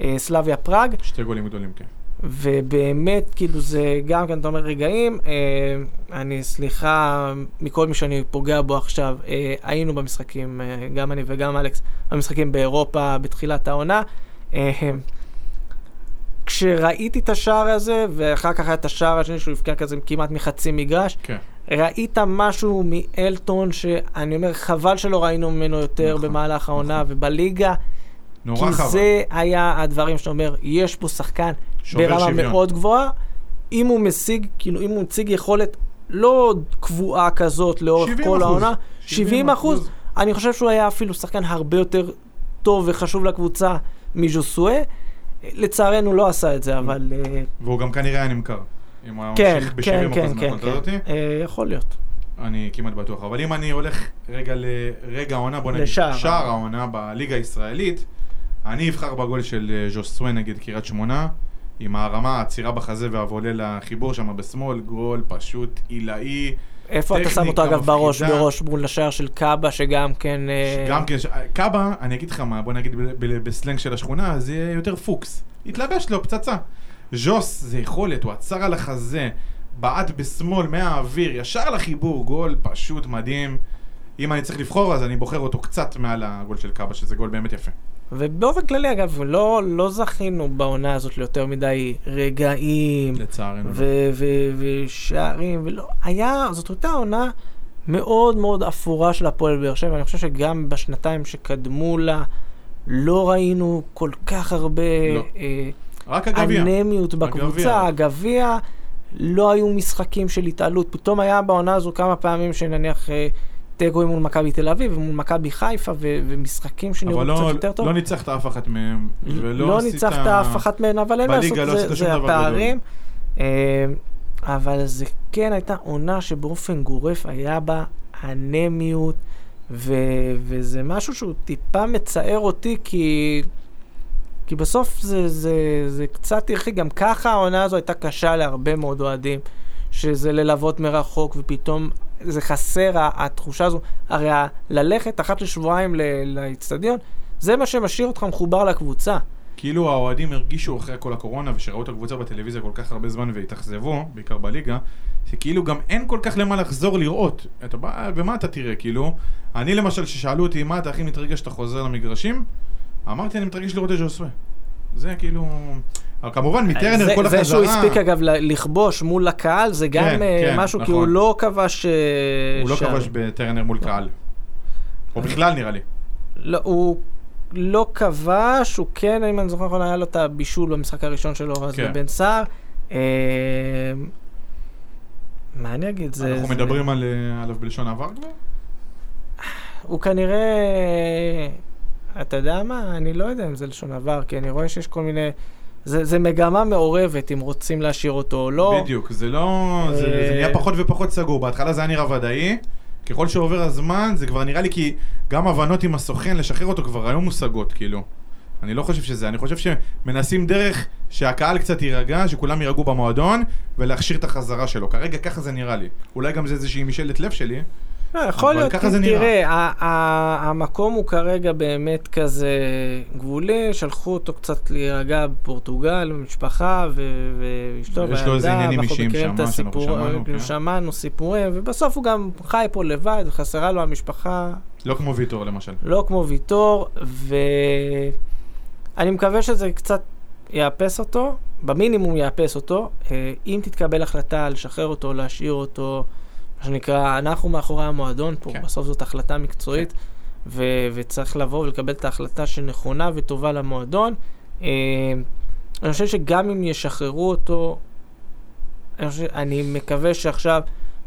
אה, סלאביה פראג, שתי גולים גדולים, כן. ובאמת, כאילו זה גם כן, אתה אומר רגעים, אה, אני סליחה מכל מי שאני פוגע בו עכשיו, אה, היינו במשחקים, אה, גם אני וגם אלכס, במשחקים באירופה בתחילת העונה. אה, כשראיתי את השער הזה, ואחר כך היה את השער השני שהוא הבקיע כזה כמעט מחצי מגרש, כן. ראית משהו מאלטון שאני אומר, חבל שלא ראינו ממנו יותר נכון, במהלך העונה ובליגה, נורא כי חבל. זה היה הדברים שאתה אומר, יש פה שחקן ברמה שוויון. מאוד גבוהה. אם הוא משיג, כאילו, אם הוא מציג יכולת לא קבועה כזאת לאורך 70 כל אחוז. העונה, 70 70 אחוז, אחוז. אני חושב שהוא היה אפילו שחקן הרבה יותר טוב וחשוב לקבוצה מז'וסואה. לצערנו לא עשה את זה, אבל... אה, והוא גם כנראה היה נמכר. אם הוא היה כן, ממשיך כן, ב-70% כן, כן, מהקונטרה הזאתי, כן. אה, יכול להיות. אני כמעט בטוח. אבל אם אני הולך רגע לרגע העונה, בוא נגיד. שער העונה בליגה הישראלית, אני אבחר בגול של אה, ז'וסווה נגד קריית שמונה, עם הרמה, העצירה בחזה והוולה לחיבור שם בשמאל, גול פשוט עילאי. איפה אתה שם אותו אגב בראש. בראש מול השער של קאבה, שגם כן... אה, גם כן, קאבה, אני אגיד לך מה, בוא נגיד בסלנג של השכונה, זה יהיה יותר פוקס. התלבש לו פצצה. ז'וס זה יכולת, הוא עצר על החזה, בעט בשמאל מהאוויר, ישר לחיבור, גול פשוט מדהים. אם אני צריך לבחור, אז אני בוחר אותו קצת מעל הגול של קאבה, שזה גול באמת יפה. ובאופן כללי, אגב, לא, לא זכינו בעונה הזאת ליותר מדי רגעים לצערנו. לא. ו- ו- ושערים, ולא, היה, זאת הייתה עונה מאוד מאוד אפורה של הפועל באר שבע, אני חושב שגם בשנתיים שקדמו לה, לא ראינו כל כך הרבה לא. אה, רק הגביע. אנמיות בקבוצה, הגביע, לא היו משחקים של התעלות, פתאום היה בעונה הזו כמה פעמים שנניח אה, תיקואים מול מכבי תל אביב ומול מכבי חיפה, ו- ומשחקים שנראו אבל קצת לא, יותר טוב. לא ניצחת אף אחת מהם, ולא לא עשית... ניצחת אף אחת מהן, אבל אין לעשות, לא זה, זה הפערים. אה, אבל זה כן הייתה עונה שבאופן גורף היה בה אנמיות, ו, וזה משהו שהוא טיפה מצער אותי, כי, כי בסוף זה, זה, זה קצת הרחיק, גם ככה העונה הזו הייתה קשה להרבה מאוד אוהדים, שזה ללוות מרחוק, ופתאום זה חסר, התחושה הזו. הרי ללכת אחת לשבועיים לאיצטדיון, זה מה שמשאיר אותך מחובר לקבוצה. כאילו האוהדים הרגישו אחרי כל הקורונה ושראו את הקבוצה בטלוויזיה כל כך הרבה זמן והתאכזבו, בעיקר בליגה, שכאילו גם אין כל כך למה לחזור לראות. אתה בא, ומה אתה תראה, כאילו? אני למשל, כששאלו אותי מה אתה הכי מתרגש שאתה חוזר למגרשים, אמרתי אני מתרגש לראות את ז'וסווה. זה כאילו... אבל כמובן, מטרנר כל זה שהוא החזרה... הספיק אגב לכבוש מול הקהל, זה גם כן, אה, כן, משהו, כי נכון. הוא לא כבש... אה, הוא לא. כבש בטרנר מול קהל. או בכלל נראה לי. לא, הוא לא כבש, הוא כן, אם אני זוכר נכון, היה לו את הבישול במשחק הראשון שלו, אז כן. בבן סער. אה, מה אני אגיד? זה... אנחנו זה- מדברים על, עליו בלשון עבר כבר? הוא כנראה... אתה יודע מה? אני לא יודע אם זה לשון עבר, כי אני רואה שיש כל מיני... זה, זה מגמה מעורבת אם רוצים להשאיר אותו או לא. בדיוק, זה לא... זה, זה אה, נהיה פחות ופחות סגור. בהתחלה זה היה נראה ודאי, ככל שעובר הזמן, זה כבר נראה לי כי גם הבנות עם הסוכן, לשחרר אותו כבר היו מושגות, כאילו. אני לא חושב שזה, אני חושב שמנסים דרך שהקהל קצת יירגע, שכולם יירגעו במועדון, ולהכשיר את החזרה שלו. כרגע ככה זה נראה לי. אולי גם זה איזושהי משאלת לב שלי. לא, יכול להיות, ככה זה נראה. תראה, ה- ה- המקום הוא כרגע באמת כזה גבולי, שלחו אותו קצת להירגע בפורטוגל, במשפחה, ואשתו יש לו איזה עניינים אישיים שם, שאנחנו שמענו, כן. שמענו סיפורים, ובסוף הוא גם חי פה לבד, חסרה לו המשפחה, לא כמו ויטור למשל. לא כמו ויטור, ואני מקווה שזה קצת יאפס אותו, במינימום יאפס אותו. אה, אם תתקבל החלטה לשחרר אותו, להשאיר אותו, שנקרא, אנחנו מאחורי המועדון פה, כן. בסוף זאת החלטה מקצועית, ו- וצריך לבוא ולקבל את ההחלטה שנכונה וטובה למועדון. אה, אני חושב שגם אם ישחררו אותו, אני, חושב, אני מקווה שעכשיו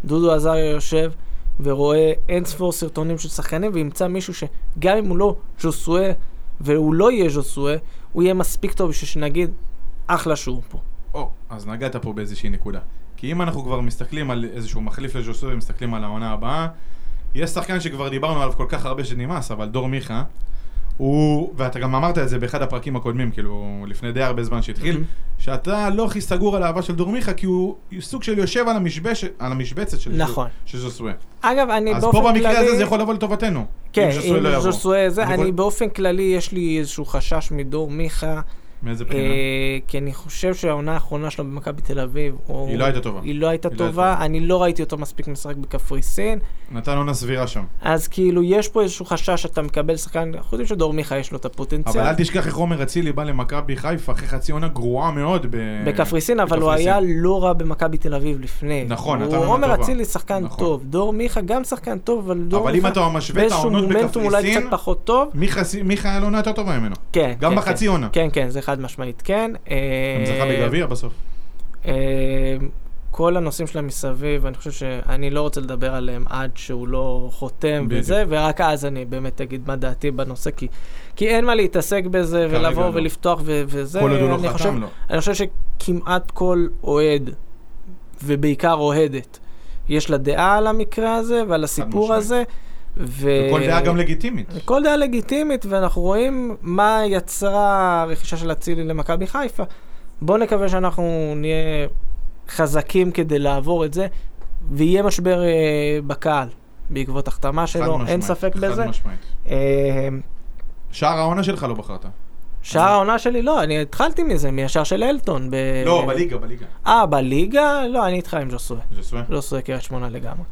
דודו עזריה יושב ורואה אין ספור סרטונים של שחקנים וימצא מישהו שגם אם הוא לא ז'וסואה והוא לא יהיה ז'וסואה, הוא יהיה מספיק טוב בשביל שנגיד, אחלה שהוא פה. או, אז נגעת פה באיזושהי נקודה. כי אם אנחנו כבר מסתכלים על איזשהו מחליף לז'וסו ומסתכלים על העונה הבאה, יש שחקן שכבר דיברנו עליו כל כך הרבה שנמאס, אבל דור מיכה, הוא, ואתה גם אמרת את זה באחד הפרקים הקודמים, כאילו, לפני די הרבה זמן שהתחיל. שאתה לא הכי סגור על האהבה של דור מיכה, כי הוא סוג של יושב על, המשבש, על המשבצת של נכון. של ז'וסואה. אגב, אני אז באופן פה כללי... במקרה הזה זה יכול לבוא לטובתנו. כן, אם ז'וסואה לא יבוא. זה, אני אני יכול- באופן כללי, יש לי איזשהו חשש מדור מיכה. מאיזה בחינה? אה, כי אני חושב שהעונה האחרונה שלו במכבי תל אביב, הוא- היא לא הייתה טובה. היא לא הייתה לא טובה. אני לא ראיתי אותו מספיק משחק בקפריסין, נתן עונה סבירה שם. אז כאילו יש פה איזשהו חשש שאתה מקבל שחקן, אנחנו יודעים שדור מיכה יש לו את הפוטנציאל. אבל אל תשכח איך עומר אצילי בא למכבי חיפה אחרי חצי עונה גרועה מאוד ב... בקפריסין, אבל הוא. היה לא רע במכבי תל אביב לפני. נכון, נתן עונה עומר טובה. אצילי שחקן נכון. טוב, דור מיכה גם שחקן טוב, אבל דור אבל אם מיכה אתה משווה את העונות בקפריסין. מיכה מיכה היה לו עונה יותר טובה ממנו. כן, גם כן, בחצי כן. חד משמעית, כן. גם זכה אה, בגביע בסוף. אה, כל הנושאים שלהם מסביב, אני חושב שאני לא רוצה לדבר עליהם עד שהוא לא חותם בדיוק. וזה, ורק אז אני באמת אגיד מה דעתי בנושא, כי, כי אין מה להתעסק בזה ולבוא לא. ולפתוח ו- וזה. כל עוד הוא לא חושב, חתם לו. אני חושב שכמעט כל אוהד, ובעיקר אוהדת, יש לה דעה על המקרה הזה ועל הסיפור משמעית. ו... וכל דעה גם לגיטימית. כל דעה לגיטימית, ואנחנו רואים מה יצרה הרכישה של אצילי למכבי חיפה. בואו נקווה שאנחנו נהיה חזקים כדי לעבור את זה, ויהיה משבר אה, בקהל בעקבות החתמה חד שלו, אין משמעית, ספק בזה. חד משמעית. אה, שער העונה שלך לא בחרת. שער העונה שלי, לא, אני התחלתי מזה, מהשער של אלטון. ב... לא, בליגה, בליגה. אה, בליגה? לא, אני איתך עם ז'וסוי. ז'וסואה? ז'וסוי קריית שמונה לגמרי.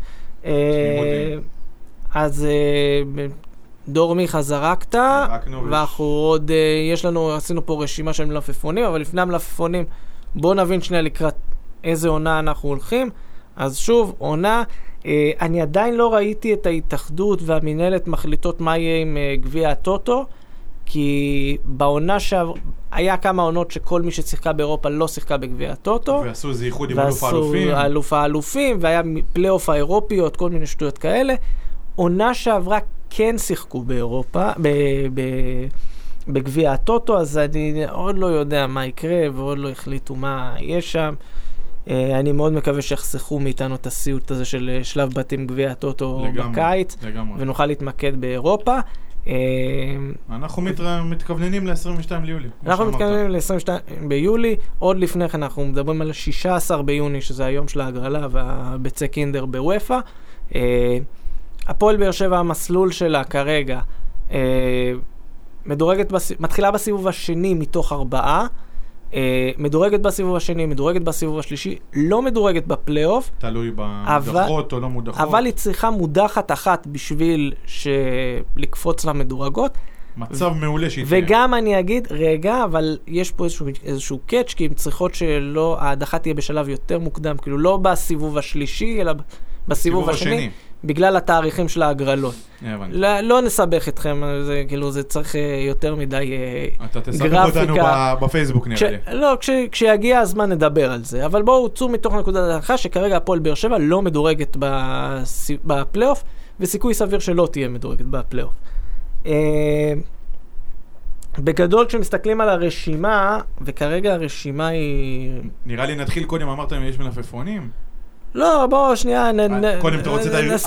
אז אה, דור מיכה זרקת, זרקנו, ויש- ואנחנו עוד, אה, יש לנו, עשינו פה רשימה של מלפפונים, אבל לפני המלפפונים, בואו נבין שנייה לקראת איזה עונה אנחנו הולכים. אז שוב, עונה, אה, אני עדיין לא ראיתי את ההתאחדות והמינהלת מחליטות מה יהיה עם אה, גביע הטוטו, כי בעונה שעבר, היה כמה עונות שכל מי ששיחקה באירופה לא שיחקה בגביע הטוטו. ועשו איזה איחוד עם אלוף ועשו האלופים. אלוף האלופים, והיה פלייאוף האירופיות, כל מיני שטויות כאלה. עונה שעברה כן שיחקו באירופה, ב- ב- בגביע הטוטו, אז אני עוד לא יודע מה יקרה, ועוד לא החליטו מה יש שם. אה, אני מאוד מקווה שיחסכו מאיתנו את הסיוט הזה של אה, שלב בתים גביע הטוטו בקיץ, לגמרי. ונוכל להתמקד באירופה. אה, אנחנו מתכווננים ל-22 ליולי. אנחנו שאמרת. מתכוונים ל-22 ביולי, עוד לפני כן אנחנו מדברים על 16 ביוני, שזה היום של ההגרלה והביצי קינדר בוופא. הפועל באר שבע, המסלול שלה כרגע, אה, מדורגת, בס... מתחילה בסיבוב השני מתוך ארבעה, אה, מדורגת בסיבוב השני, מדורגת בסיבוב השלישי, לא מדורגת בפלייאוף, תלוי במודחות או לא מודחות. אבל היא צריכה מודחת אחת בשביל ש... לקפוץ למדורגות. מצב מעולה שהיא תהיה. וגם אני אגיד, רגע, אבל יש פה איזשהו, איזשהו קאץ', כי הן צריכות שלא, ההדחה תהיה בשלב יותר מוקדם, כאילו לא בסיבוב השלישי, אלא בסיבוב השני, בגלל התאריכים של ההגרלות. הבנתי. לא, לא נסבך אתכם, זה כאילו, זה צריך אה, יותר מדי אה, אתה תסבך גרפיקה. אותנו בפייסבוק נראה לי. לא, כש, כשיגיע הזמן נדבר על זה, אבל בואו צאו מתוך נקודת ההנחה שכרגע הפועל באר שבע לא מדורגת בפלייאוף, וסיכוי סביר שלא תהיה מדורגת בפלייאוף. אה, בגדול, כשמסתכלים על הרשימה, וכרגע הרשימה היא... נראה לי נתחיל קודם, אמרת אם יש מלפפונים. לא, בוא, שנייה, נ- אה, נ- קודם אתה רוצה את היריבות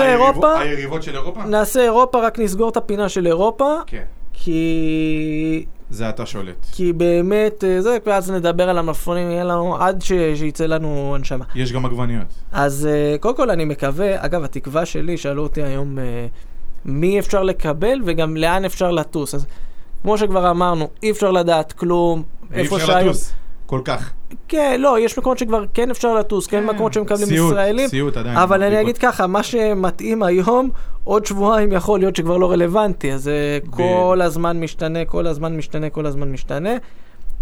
של אירופה? נעשה אירופה, רק נסגור את הפינה של אירופה, כן, כי... זה אתה שולט. כי באמת, אה, זה, ואז נדבר על המלפפונים, יהיה לנו, עד ש, שיצא לנו הנשמה. יש גם עגבניות. אז אה, קודם כל אני מקווה, אגב, התקווה שלי, שאלו אותי היום מי אפשר לקבל וגם לאן אפשר לטוס. אז כמו שכבר אמרנו, אי אפשר לדעת כלום. אי אפשר שהיום- לטוס. כל כך. כן, לא, יש מקומות שכבר כן אפשר לטוס, כן מקומות שמקבלים סיוט, ישראלים. סיוט עדיין. אבל אני. אגיד ככה, מה שמתאים היום, עוד שבועיים יכול להיות שכבר לא רלוונטי, אז זה כל הזמן משתנה, כל הזמן משתנה, כל הזמן משתנה.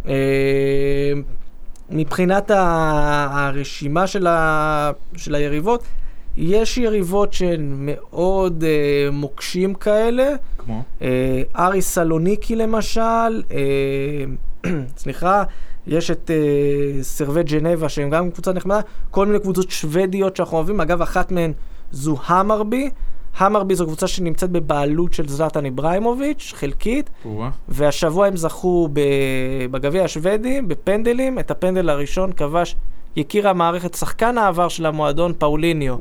אה, מבחינת הרשימה של, ה, של היריבות, יש יריבות שהן מאוד אה, מוקשים כאלה. כמו? אה, ארי סלוניקי למשל, אה, סליחה, יש את אה, סרבי ג'נבה שהם גם קבוצה נחמדה, כל מיני קבוצות שוודיות שאנחנו אוהבים, אגב אחת מהן זו המרבי, המרבי זו קבוצה שנמצאת בבעלות של זלטן איברהימוביץ', חלקית. והשבוע הם זכו בגביע השוודי, בפנדלים, את הפנדל הראשון כבש יקיר המערכת, שחקן העבר של המועדון פאוליניו.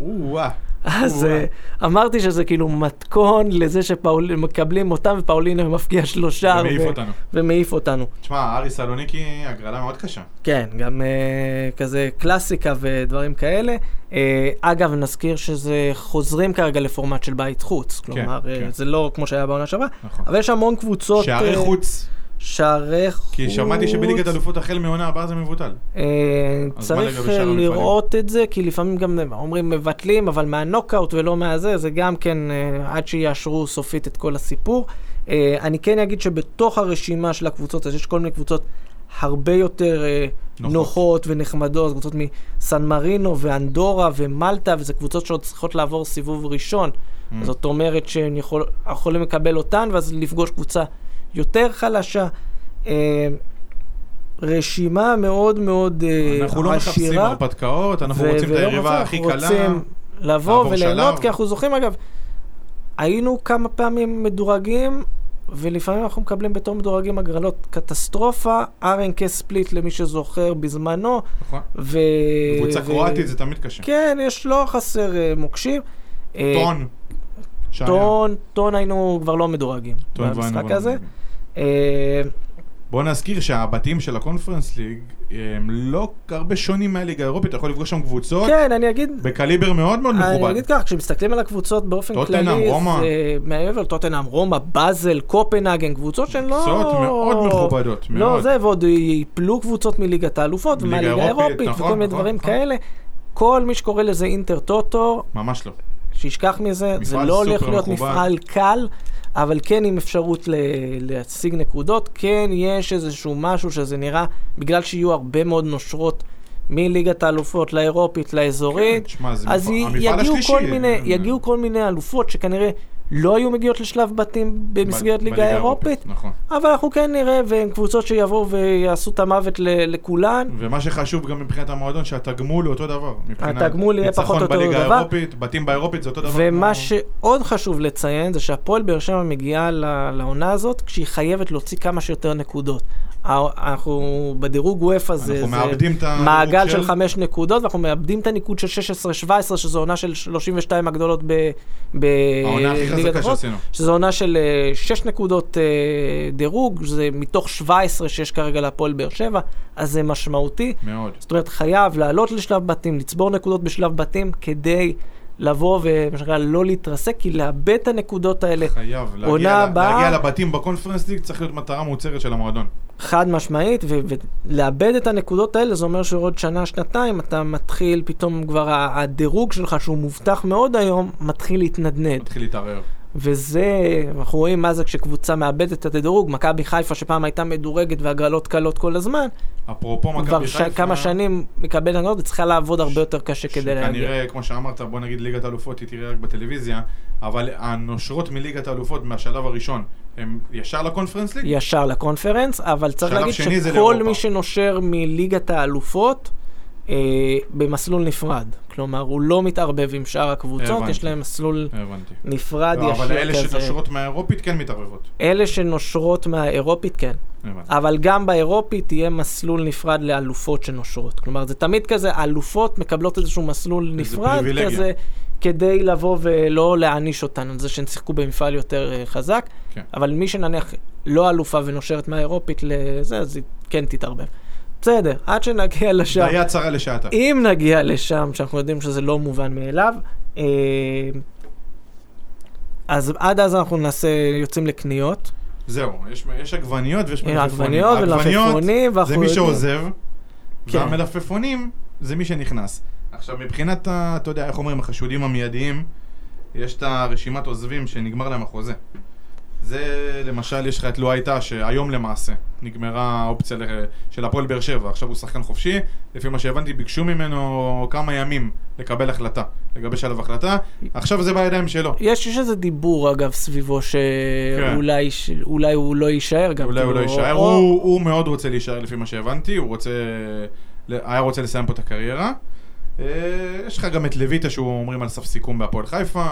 אז uh, אמרתי שזה כאילו מתכון לזה שמקבלים אותם ופאולינו מפקיע שלושה. ומעיף ו- אותנו. ומעיף אותנו. תשמע, ארי סלוניקי, הגרלה מאוד קשה. כן, גם uh, כזה קלאסיקה ודברים כאלה. Uh, אגב, נזכיר שזה חוזרים כרגע לפורמט של בית חוץ. כלומר, כן. uh, זה לא כמו שהיה בעונה שעברה, נכון. אבל יש המון קבוצות... שערי uh, חוץ, שערי חוץ. כי שמעתי שבליגת אלופות החל מעונה הבאה זה מבוטל. אה, צריך אה? לראות את זה, כי לפעמים גם אומרים מבטלים, אבל מהנוקאוט ולא מהזה, זה גם כן אה, עד שיאשרו סופית את כל הסיפור. אה, אני כן אגיד שבתוך הרשימה של הקבוצות, אז יש כל מיני קבוצות הרבה יותר אה, נוחות. נוחות ונחמדות, קבוצות מסן מרינו ואנדורה ומלטה, וזה קבוצות שעוד צריכות לעבור סיבוב ראשון. Mm. זאת אומרת שהם יכול, יכולים לקבל אותן, ואז לפגוש קבוצה יותר חלשה. אה, רשימה מאוד מאוד אה, אנחנו לא מחפשים עשירה. הרפתקאות, אנחנו רוצים את היריבה הכי קלה. רוצים לבוא וליהנות. כי אנחנו זוכרים, אגב, היינו כמה פעמים מדורגים, ולפעמים אנחנו מקבלים בתור מדורגים הגרלות קטסטרופה, RNK ספליט למי שזוכר בזמנו, נכון. ו... קבוצה ו- קרואטית זה תמיד קשה. כן, יש לא חסר אה, מוקשים. טון. טון, טון היינו כבר לא מדורגים במשחק הזה. אה, בוא נזכיר שהבתים של הקונפרנס ליג הם לא הרבה שונים מהליגה האירופית, אתה יכול לפגוש שם קבוצות כן, אני אגיד, בקליבר מאוד מאוד אני מכובד. אגיד כך, כשמסתכלים על הקבוצות באופן כללי, רומא. זה מעבר לטוטנאם, רומא, באזל, קופנהגן, קבוצות שהן לא... קבוצות מאוד מכובדות, לא מאוד. זה, ועוד ייפלו קבוצות מליגת האלופות, ליגה ומהליגה אירופית, האירופית, נכון, וכל מיני נכון, דברים נכון. כאלה. כל מי שקורא לזה אינטר טוטו, ממש לא. שישכח מזה, זה לא הולך להיות מכובד. מפעל קל, אבל כן עם אפשרות ל- להשיג נקודות, כן יש איזשהו משהו שזה נראה, בגלל שיהיו הרבה מאוד נושרות מליגת האלופות לאירופית, לאזורית, כן, תשמע, זה אז המפעל יגיעו. כל, מיני, אה, יגיעו כל מיני אלופות שכנראה לא היו מגיעות לשלב בתים במסגרת ב- ליגה האירופית, נכון. אבל אנחנו כן נראה, והן קבוצות שיבואו ויעשו את המוות ל- לכולן. ומה שחשוב גם מבחינת המועדון, שהתגמול הוא אותו דבר. התגמול יהיה פחות או יותר ניצחון אותו בליגה דבר. האירופית, בתים באירופית זה אותו דבר. ומה כמו- שעוד חשוב לציין זה שהפועל באר שבע מגיעה לעונה הזאת כשהיא חייבת להוציא כמה שיותר נקודות. אנחנו בדירוג וופא זה, זה מעגל של של- חמש נקודות ואנחנו מאבדים את הניקוד של 16-17 שזו עונה של 32 הגדולות ב- העונה הכי האלופות. שעשינו. שזו עונה של 6 נקודות אה, דירוג, זה מתוך 17 שיש כרגע להפועל באר שבע, אז זה משמעותי. מאוד. זאת אומרת, חייב לעלות לשלב בתים, לצבור נקודות בשלב בתים, כדי לבוא ומה שנקרא לא להתרסק, כי לאבד את הנקודות האלה חייב. להגיע ל- הבאה- להגיע לבתים בקונפרנס ליג צריך להיות מטרה מוצהרת של המועדון. חד משמעית, ו- ולאבד את הנקודות האלה, זה אומר שעוד שנה, שנתיים, אתה מתחיל, פתאום כבר הדירוג שלך, שהוא מובטח מאוד היום, מתחיל להתנדנד. מתחיל להתערער. וזה, אנחנו רואים מה זה כשקבוצה מאבדת את הדירוג, מכבי חיפה שפעם הייתה מדורגת והגרלות קלות כל הזמן, אפרופו כבר מכבי ש- חיפה. כמה שנים מקבלת הגרלות וצריכה לעבוד הרבה יותר קשה כדי להגיע. שכנראה, כמו שאמרת, בוא נגיד ליגת האלופות היא תראה רק בטלוויזיה, אבל הנושרות מליגת האלופות מהשלב הראשון, הם ישר לקונפרנס ליג? ישר לקונפרנס, אבל צריך להגיד שכל. מי שנושר מליגת האלופות, אה, במסלול נפרד. כלומר, הוא לא מתערבב עם שאר הקבוצות, הבנתי. יש להם מסלול הבנתי. נפרד לא, ישיר אבל אלה כזה. שנושרות מהאירופית כן מתערבבות. אלה שנושרות מהאירופית, כן. הבנתי. אבל גם באירופית יהיה מסלול נפרד לאלופות שנושרות. כלומר, זה תמיד כזה, אלופות מקבלות איזשהו מסלול נפרד פריבילגיה. כזה, כדי לבוא ולא להעניש אותן על זה שהן שיחקו במפעל יותר אה, חזק. כן. אבל מי שנניח לא אלופה ונושרת מהאירופית לזה, אז היא כן תתערבב. בסדר, עד שנגיע לשם. היה צרה לשעתה. אם נגיע לשם, שאנחנו יודעים שזה לא מובן מאליו, אה, אז עד אז אנחנו נעשה, יוצאים לקניות. זהו, יש- יש עגבניות ויש יש מלפפונים. עגבניות ומלפפונים, ואנחנו זה מי שעוזב, כן. והמלפפונים זה מי שנכנס. עכשיו, מבחינת, ה- אתה יודע, איך אומרים, החשודים המיידיים, יש את הרשימת עוזבים שנגמר להם החוזה. זה, למשל, יש לך את לו הייתה, שהיום למעשה נגמרה האופציה של הפועל באר שבע, עכשיו הוא שחקן חופשי, לפי מה שהבנתי, ביקשו ממנו כמה ימים לקבל החלטה, לגבש עליו החלטה, עכשיו זה בידיים שלו. יש, יש איזה דיבור, אגב, סביבו, שאולי ש... אולי הוא לא יישאר גם. אולי הוא לא כאילו, יישאר, או- הוא, הוא מאוד רוצה להישאר לפי מה שהבנתי, הוא רוצה, היה רוצה לסיים פה את הקריירה. אה, יש לך גם את לויטה שהוא אומרים על סף סיכום בהפועל חיפה,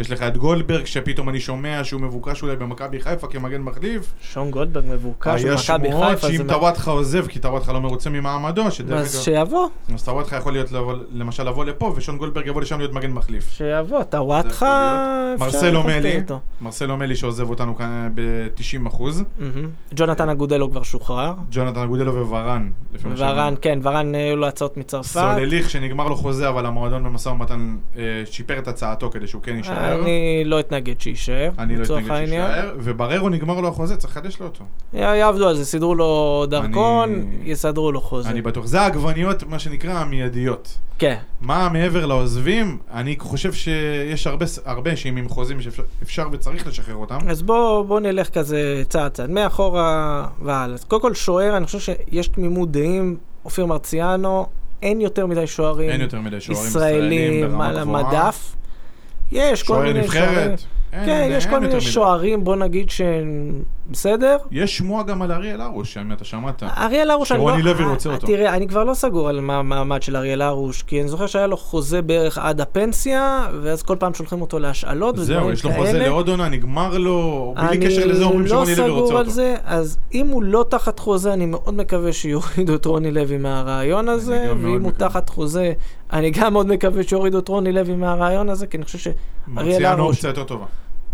יש לך את גולדברג שפתאום אני שומע שהוא מבוקש אולי במכבי חיפה כמגן מחליף. שון גולדברג מבוקש היה במכבי שמועות חיפה. שאם זה מה- טוואטחה עוזב כי טוואטחה לא מרוצה ממעמדו, שדרך אז אגב, שיבוא, אז טוואטחה יכול להיות למשל לבוא לפה ושון גולדברג יבוא לשם להיות מגן מחליף. שיבוא, טוואטחה, מרסלו מלי. מרסלו מלי שעוזב אותנו כאן ב-90 אחוז, מהמם. ג'ונתן אגודלו כבר שוחרר. ג'ונתן אגודלו וורן. לפי מה ורן, שהבנתי. כן, ורן היו לו הצעות מצרפת. סולליך שנגמר לו חוזה, אבל המועדון במשא ומתן אה, שיפר את הצעתו כדי שהוא כן יישאר. אני לא אתנגד שיישאר, אני לא אתנגד. שיישאר. ובררו נגמר לו החוזה, צריך לחדש לו אותו. יעבדו על זה, סידרו לו דרכון, אני- יסדרו לו חוזה. אני בטוח. זה העגבניות, מה שנקרא, המיידיות. כן. מה מעבר לעוזבים, אני חושב שיש הרבה, הרבה שהם עם חוזים שאפשר אפשר וצריך לשחרר אותם. אז בוא, בוא נלך כזה צעד צעד, מאחורה והלאה. קודם כל שוער, אני חושב שיש תמימות דעים, אופיר מרציאנו, אין יותר מדי שוערים אין יותר מדי שוערים ישראלים ישראלים על. המדף. יש כל מיני שוערים. אין- כן, אין יש כל יותר מיני. שוערים, בוא נגיד שהם בסדר. יש שמועה גם על אריאל הרוש, אם אתה שמעת. אריאל הרוש, אני לא... שרוני לוי רוצה אה, אותו. תראה, אני כבר לא סגור על המעמד של אריאל הרוש, כי אני זוכר שהיה לו חוזה בערך עד הפנסיה, ואז כל פעם שולחים אותו להשאלות. זהו, יש לו חוזה לעוד עונה, נגמר לו, בלי אני קשר לזה אומרים לא שרוני לוי רוצה סגור על אותו. זה, אז אם הוא לא תחת חוזה, אני מאוד מקווה שיורידו את רוני לוי מהרעיון הזה, ואם הוא. תחת חוזה, אני גם מאוד מקווה שיורידו את רוני לוי מהרעיון הזה, כי אני חושב שאריאל מרציאנו הרוש, אופציה יותר טובה.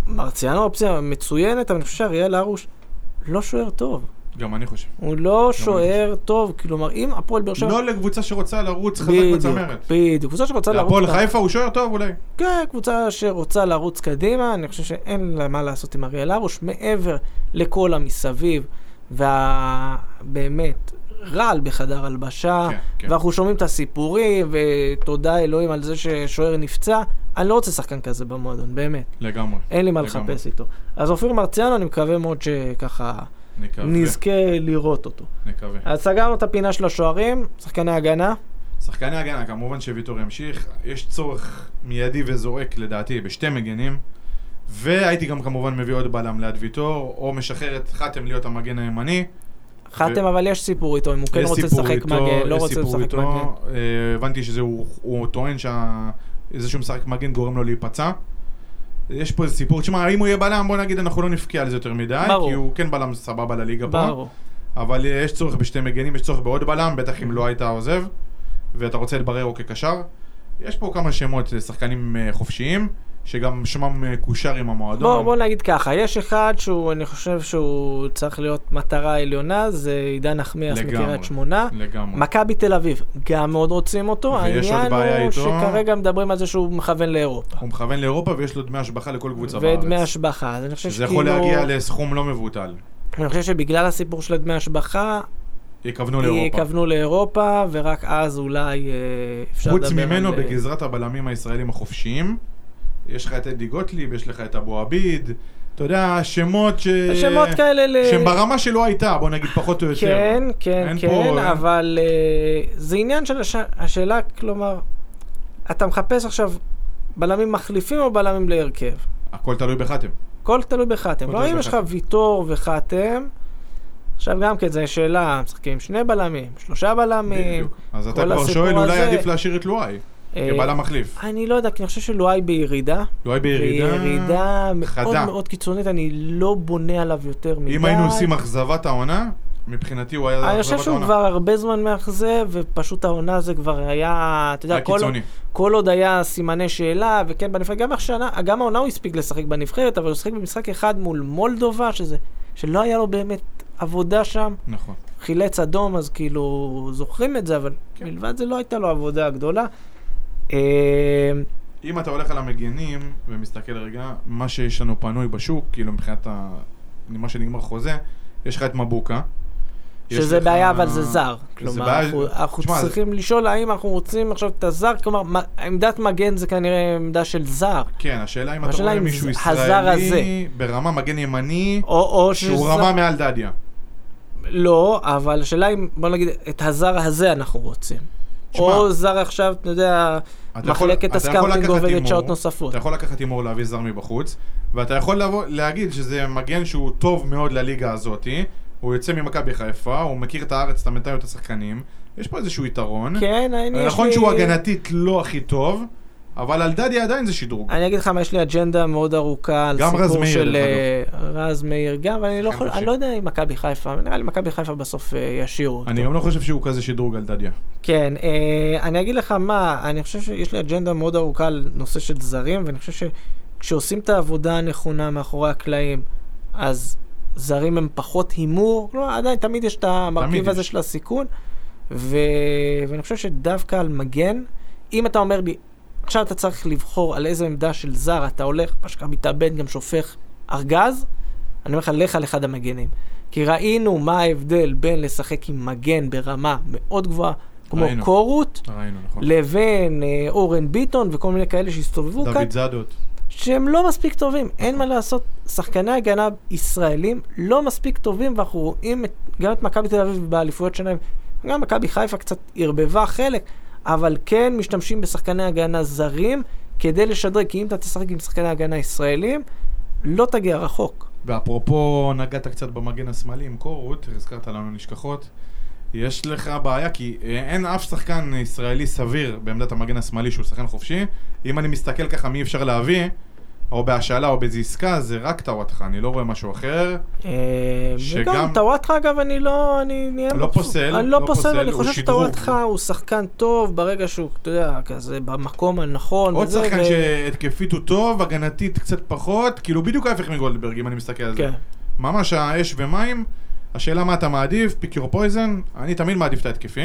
מרציאנו אופציה מצוינת, אבל אני חושב שאריאל הרוש לא שוער טוב. גם אני חושב. הוא לא שוער טוב, כלומר, אם הפועל באר שבע... לא לקבוצה שרוצה לרוץ חזק בצמרת. בדיוק. קבוצה שרוצה לרוץ... להפועל חיפה הוא שוער טוב אולי. כן, קבוצה שרוצה לרוץ קדימה, אני חושב שאין לה מה לעשות עם אריאל הרוש, מעבר לכל המסביב, והבאמת, רעל בחדר הלבשה, כן, כן. ואנחנו שומעים את הסיפורים, ותודה אלוהים על זה ששוער נפצע. אני לא רוצה שחקן כזה במועדון, באמת. לגמרי. אין לי מה לגמרי. לחפש איתו. אז אופיר מרציאנו, אני מקווה מאוד שככה נקווה. נזכה לראות אותו. נקווה. אז סגרנו את הפינה של השוערים, שחקני הגנה. שחקני הגנה, כמובן שוויטור ימשיך. יש צורך מיידי וזועק לדעתי בשתי מגנים. והייתי גם כמובן מביא עוד בלם ליד ויטור, או משחרר את חתם להיות המגן הימני. חתם, אבל יש סיפור איתו, אם הוא כן רוצה לשחק מגן, לא רוצה לשחק. מגן. אה, הבנתי שזה, הוא, הוא טוען שזה שהוא משחק מגן גורם לו להיפצע. יש פה איזה סיפור, תשמע, אם הוא יהיה בלם, בוא נגיד אנחנו לא נבקיע על זה יותר מדי, ברור. כי הוא כן בלם סבבה לליגה פה. ברור. אבל יש צורך בשתי מגנים, יש צורך בעוד בלם, בטח אם לא היית עוזב, ואתה רוצה לברר כקשר. יש פה כמה שמות, אה, שחקנים אה, חופשיים, שגם שמם אה, קושר עם המועדון. בוא, בוא נגיד ככה, יש אחד שהוא, אני חושב שהוא צריך להיות מטרה עליונה, זה עידן נחמיאס. מקריית שמונה. לגמרי. מכבי תל אביב, גם מאוד רוצים אותו, ויש עוד העניין בעיה הוא איתו. שכרגע מדברים על זה שהוא מכוון לאירופה. הוא מכוון לאירופה ויש לו דמי השבחה לכל קבוצה בארץ. ודמי השבחה, אז אני חושב שזה יכול שכאילו... להגיע לסכום לא מבוטל. אני חושב שבגלל הסיפור של דמי השבחה, יכוונו לאירופה. יכוונו לאירופה, ורק אז אולי אה, אפשר לדבר חוץ על... ממנו, אה, בגזרת הבלמים הישראלים החופשיים, יש לך את אדי גוטליב, יש לך את אבו עביד, אתה יודע, שמות ש... שמות כאלה ל... שהם ברמה שלא הייתה, בוא נגיד פחות או יותר. כן, כן, כן, פה- אין- אבל uh, זה עניין של הש... השאלה, כלומר, אתה מחפש עכשיו בלמים מחליפים או בלמים להרכב? הכל תלוי בחתם. הכל תלוי בחתם. לא, אם יש לך. ויטור וחתם, עכשיו גם כן, זו שאלה, משחקים שני בלמים, שלושה בלמים. בדיוק. אז אתה כבר שואל, אולי הזה- עדיף להשאיר את לואי, אה, כבלם מחליף. אני לא יודע, כי אני חושב שלואי בירידה. לואי בירידה בירידה מאוד חדה. מאוד קיצונית, אני לא בונה עליו יותר מדי. אם היינו עושים אכזבת העונה, מבחינתי הוא היה אני אכזבת חושב שהוא העונה. כבר הרבה זמן מאכזב, ופשוט העונה זה כבר היה, אתה יודע, היה כל, קיצוני. כל עוד היה סימני שאלה, וכן בנבחרת, גם השנה, גם העונה הוא הספיק לשחק בנבחרת, אבל הוא שיחק במשחק אחד מול מולדובה, שזה, שלא היה לו באמת עבודה שם, נכון. חילץ אדום, אז כאילו, זוכרים את זה, אבל כן. מלבד זה לא הייתה לו עבודה גדולה. אה, אם אתה הולך על המגנים ומסתכל רגע, מה שיש לנו פנוי בשוק, כאילו מבחינת ה... מה שנגמר חוזה, יש לך את מבוקה. שזה בעיה, אבל זה זר. כלומר, אנחנו, צריכים לשאול האם אנחנו רוצים עכשיו את הזר, כלומר, עמדת מגן זה כנראה עמדה של זר. כן, השאלה אם אתה רואה מישהו ישראלי. ברמה מגן ימני, שהוא רמה מעל דדיה. לא, אבל השאלה אם, בוא נגיד, את הזר הזה אנחנו רוצים. או זר עכשיו, אתה יודע, מחלקת ה scouting עובדת שעות נוספות. אתה יכול לקחת הימור להביא זר מבחוץ, ואתה יכול לבוא, להגיד שזה מגן שהוא טוב מאוד לליגה הזאתי, הוא יוצא ממכבי חיפה, הוא מכיר את הארץ, את המנטליות, את השחקנים, יש פה איזשהו יתרון. כן, אני יש נכון לי... שהוא הגנתית לא הכי טוב, אבל על דדיה עדיין זה שדרוג. אני אגיד לך מה, יש לי אג'נדה מאוד ארוכה על סיפור מאיר, של אה, רז מאיר גם, אבל אני לא כן, יכול. אני לא יודע אם מכבי חיפה, נראה לי מכבי חיפה בסוף אה, ישאירו אותו. אני גם לא חושב שהוא כזה שדרוג על דדיה. כן, אה, אני אגיד לך מה, אני חושב שיש לי אג'נדה מאוד ארוכה על נושא של זרים, ואני חושב שכשעושים את העבודה הנכונה מאחורי הקלעים, אז זרים הם פחות הימור, כלומר עדיין תמיד יש את המרכיב הזה יש. של הסיכון, ו... ואני חושב שדווקא על מגן, אם אתה אומר לי, עכשיו אתה צריך לבחור על איזה עמדה של זר אתה הולך, מה שנקרא מתאבד, גם שופך ארגז, אני אומר לך, לך על אחד המגנים. כי ראינו מה ההבדל בין לשחק עם מגן ברמה מאוד גבוהה, כמו ראינו. קורות, ראינו, נכון. לבין אה, אורן ביטון וכל מיני כאלה שהסתובבו כאן, דוד זאדות. שהם לא מספיק טובים. אין מה לעשות, שחקני הגנה ישראלים לא מספיק טובים, ואנחנו רואים את, גם את מכבי תל אביב באליפויות שלהם, גם מכבי חיפה קצת ערבבה חלק, אבל כן משתמשים בשחקני הגנה זרים כדי לשדרג, כי אם אתה תשחק עם שחקני הגנה ישראלים, לא תגיע רחוק. ואפרופו נגעת קצת במגן השמאלי עם קורות, הזכרת לנו נשכחות, יש לך בעיה כי אה, אין אף שחקן ישראלי סביר בעמדת המגן השמאלי שהוא שחקן חופשי. אם אני מסתכל ככה מי אפשר להביא, או בהשאלה או באיזו עסקה, זה רק טוואטחה, אני לא רואה משהו אחר. אה, שגם- וגם טוואטחה אגב אני לא, אני נהיה לא. פוסל, אני לא לא פוסל, אני חושב. שטוואטחה הוא שחקן טוב ברגע שהוא, אתה יודע, כזה במקום הנכון. עוד שחקן שהתקפית הוא טוב, הגנתית קצת פחות, כאילו בדיוק ההפך מגולדברג אם אני מסתכל על זה. כן. ממש האש ומים. השאלה מה אתה מעדיף, פיק יור פויזן, אני תמיד מעדיף את ההתקפי.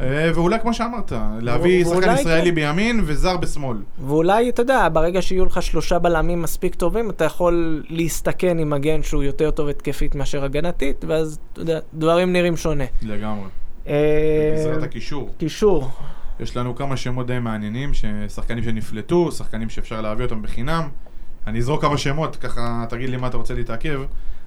אה, ואולי כמו שאמרת, להביא שחקן ישראלי כן. בימין וזר בשמאל. ואולי, אתה יודע, ברגע שיהיו לך שלושה בלמים מספיק טובים, אתה יכול להסתכן עם מגן שהוא יותר טוב התקפית מאשר הגנתית, ואז, אתה יודע, דברים נראים שונה. לגמרי. אה, בגזרת הקישור. קישור. יש לנו כמה שמות די מעניינים, שחקנים שנפלטו, שחקנים שאפשר להביא אותם בחינם. אני אזרוק כמה שמות, ככה תגיד לי מה אתה רוצה להתעכב.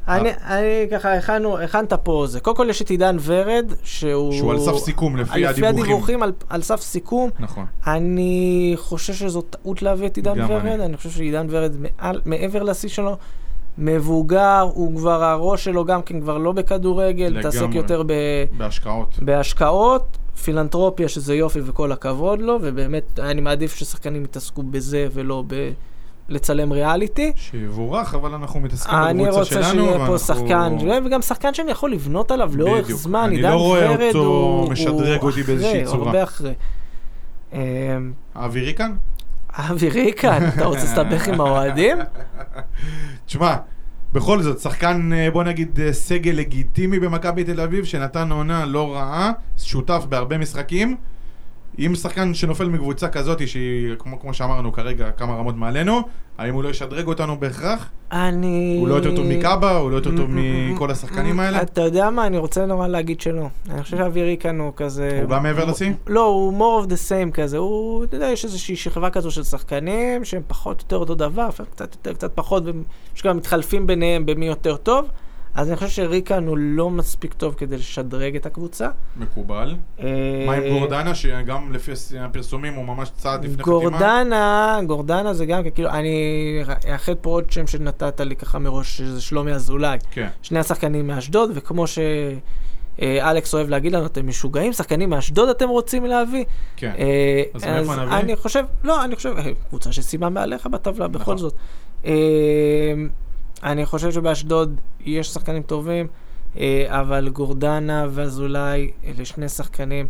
אני, אני ככה, הכנו, הכנת פה זה. קודם כל יש את עידן ורד, שהוא... שהוא על סף סיכום, לפי לפי הדיווחים. הדיווחים, על, על סף סיכום. נכון. אני חושב שזו טעות להביא את עידן ורד, אני. אני חושב שעידן ורד מעל, מעבר לשיא שלו, מבוגר, הוא כבר, הראש שלו גם כן כבר לא בכדורגל, מתעסק. יותר ב, בהשקעות. בהשקעות, פילנטרופיה שזה יופי וכל הכבוד לו, ובאמת אני מעדיף ששחקנים יתעסקו בזה ולא ב... לצלם ריאליטי. שיבורך, אבל אנחנו מתעסקים אני בקבוצה רוצה שלנו. שיהיה פה שחקן, וגם שחקן שאני יכול לבנות עליו לאורך. זמן, אני לא רואה אותו. משדרג אותי באיזושהי צורה. הרבה אחרי. אמ, האווירי כאן? אבי ריקן, אתה רוצה להסתבך עם האוהדים? תשמע, בכל זאת, שחקן, אה, בוא נגיד, אה, סגל לגיטימי במכבי תל אביב, שנתן עונה לא רעה, שותף בהרבה משחקים. אם שחקן שנופל מקבוצה כזאת, שהיא, כמו, כמו שאמרנו כרגע, כמה רמות מעלינו, האם הוא לא ישדרג אותנו בהכרח? אני... הוא לא יותר טוב מקאבה, הוא לא יותר טוב Mm, מכל השחקנים האלה? אתה יודע מה, אני רוצה נורא להגיד שלא. אני חושב שאבי ריקן הוא כזה... הוא גם מעבר לשיא? לא, הוא more of the same כזה. הוא, אתה יודע, יש איזושהי שכבה כזו של שחקנים שהם פחות או יותר אותו דבר, קצת יותר, קצת פחות, ויש גם מתחלפים ביניהם במי יותר טוב. אז אני חושב שריקן הוא לא מספיק טוב כדי לשדרג את הקבוצה. מקובל. אה, מה עם גורדנה, שגם לפי הפרסומים הוא ממש צעד לפני חתימה? גורדנה, גורדנה זה גם כאילו, אני אאחד פה עוד שם שנתת לי ככה מראש, שזה שלומי אזולאי. כן. שני השחקנים מאשדוד, וכמו שאלכס אוהב להגיד לנו, אתם משוגעים, שחקנים מאשדוד אתם רוצים להביא? כן. אה, אז מאיפה נביא? אני חושב, לא, אני חושב, אה, קבוצה שסיימה מעליך בטבלה, בכל נכון. זאת. אה, אני חושב שבאשדוד יש שחקנים טובים, אה, אבל גורדנה ואזולאי, אלה שני שחקנים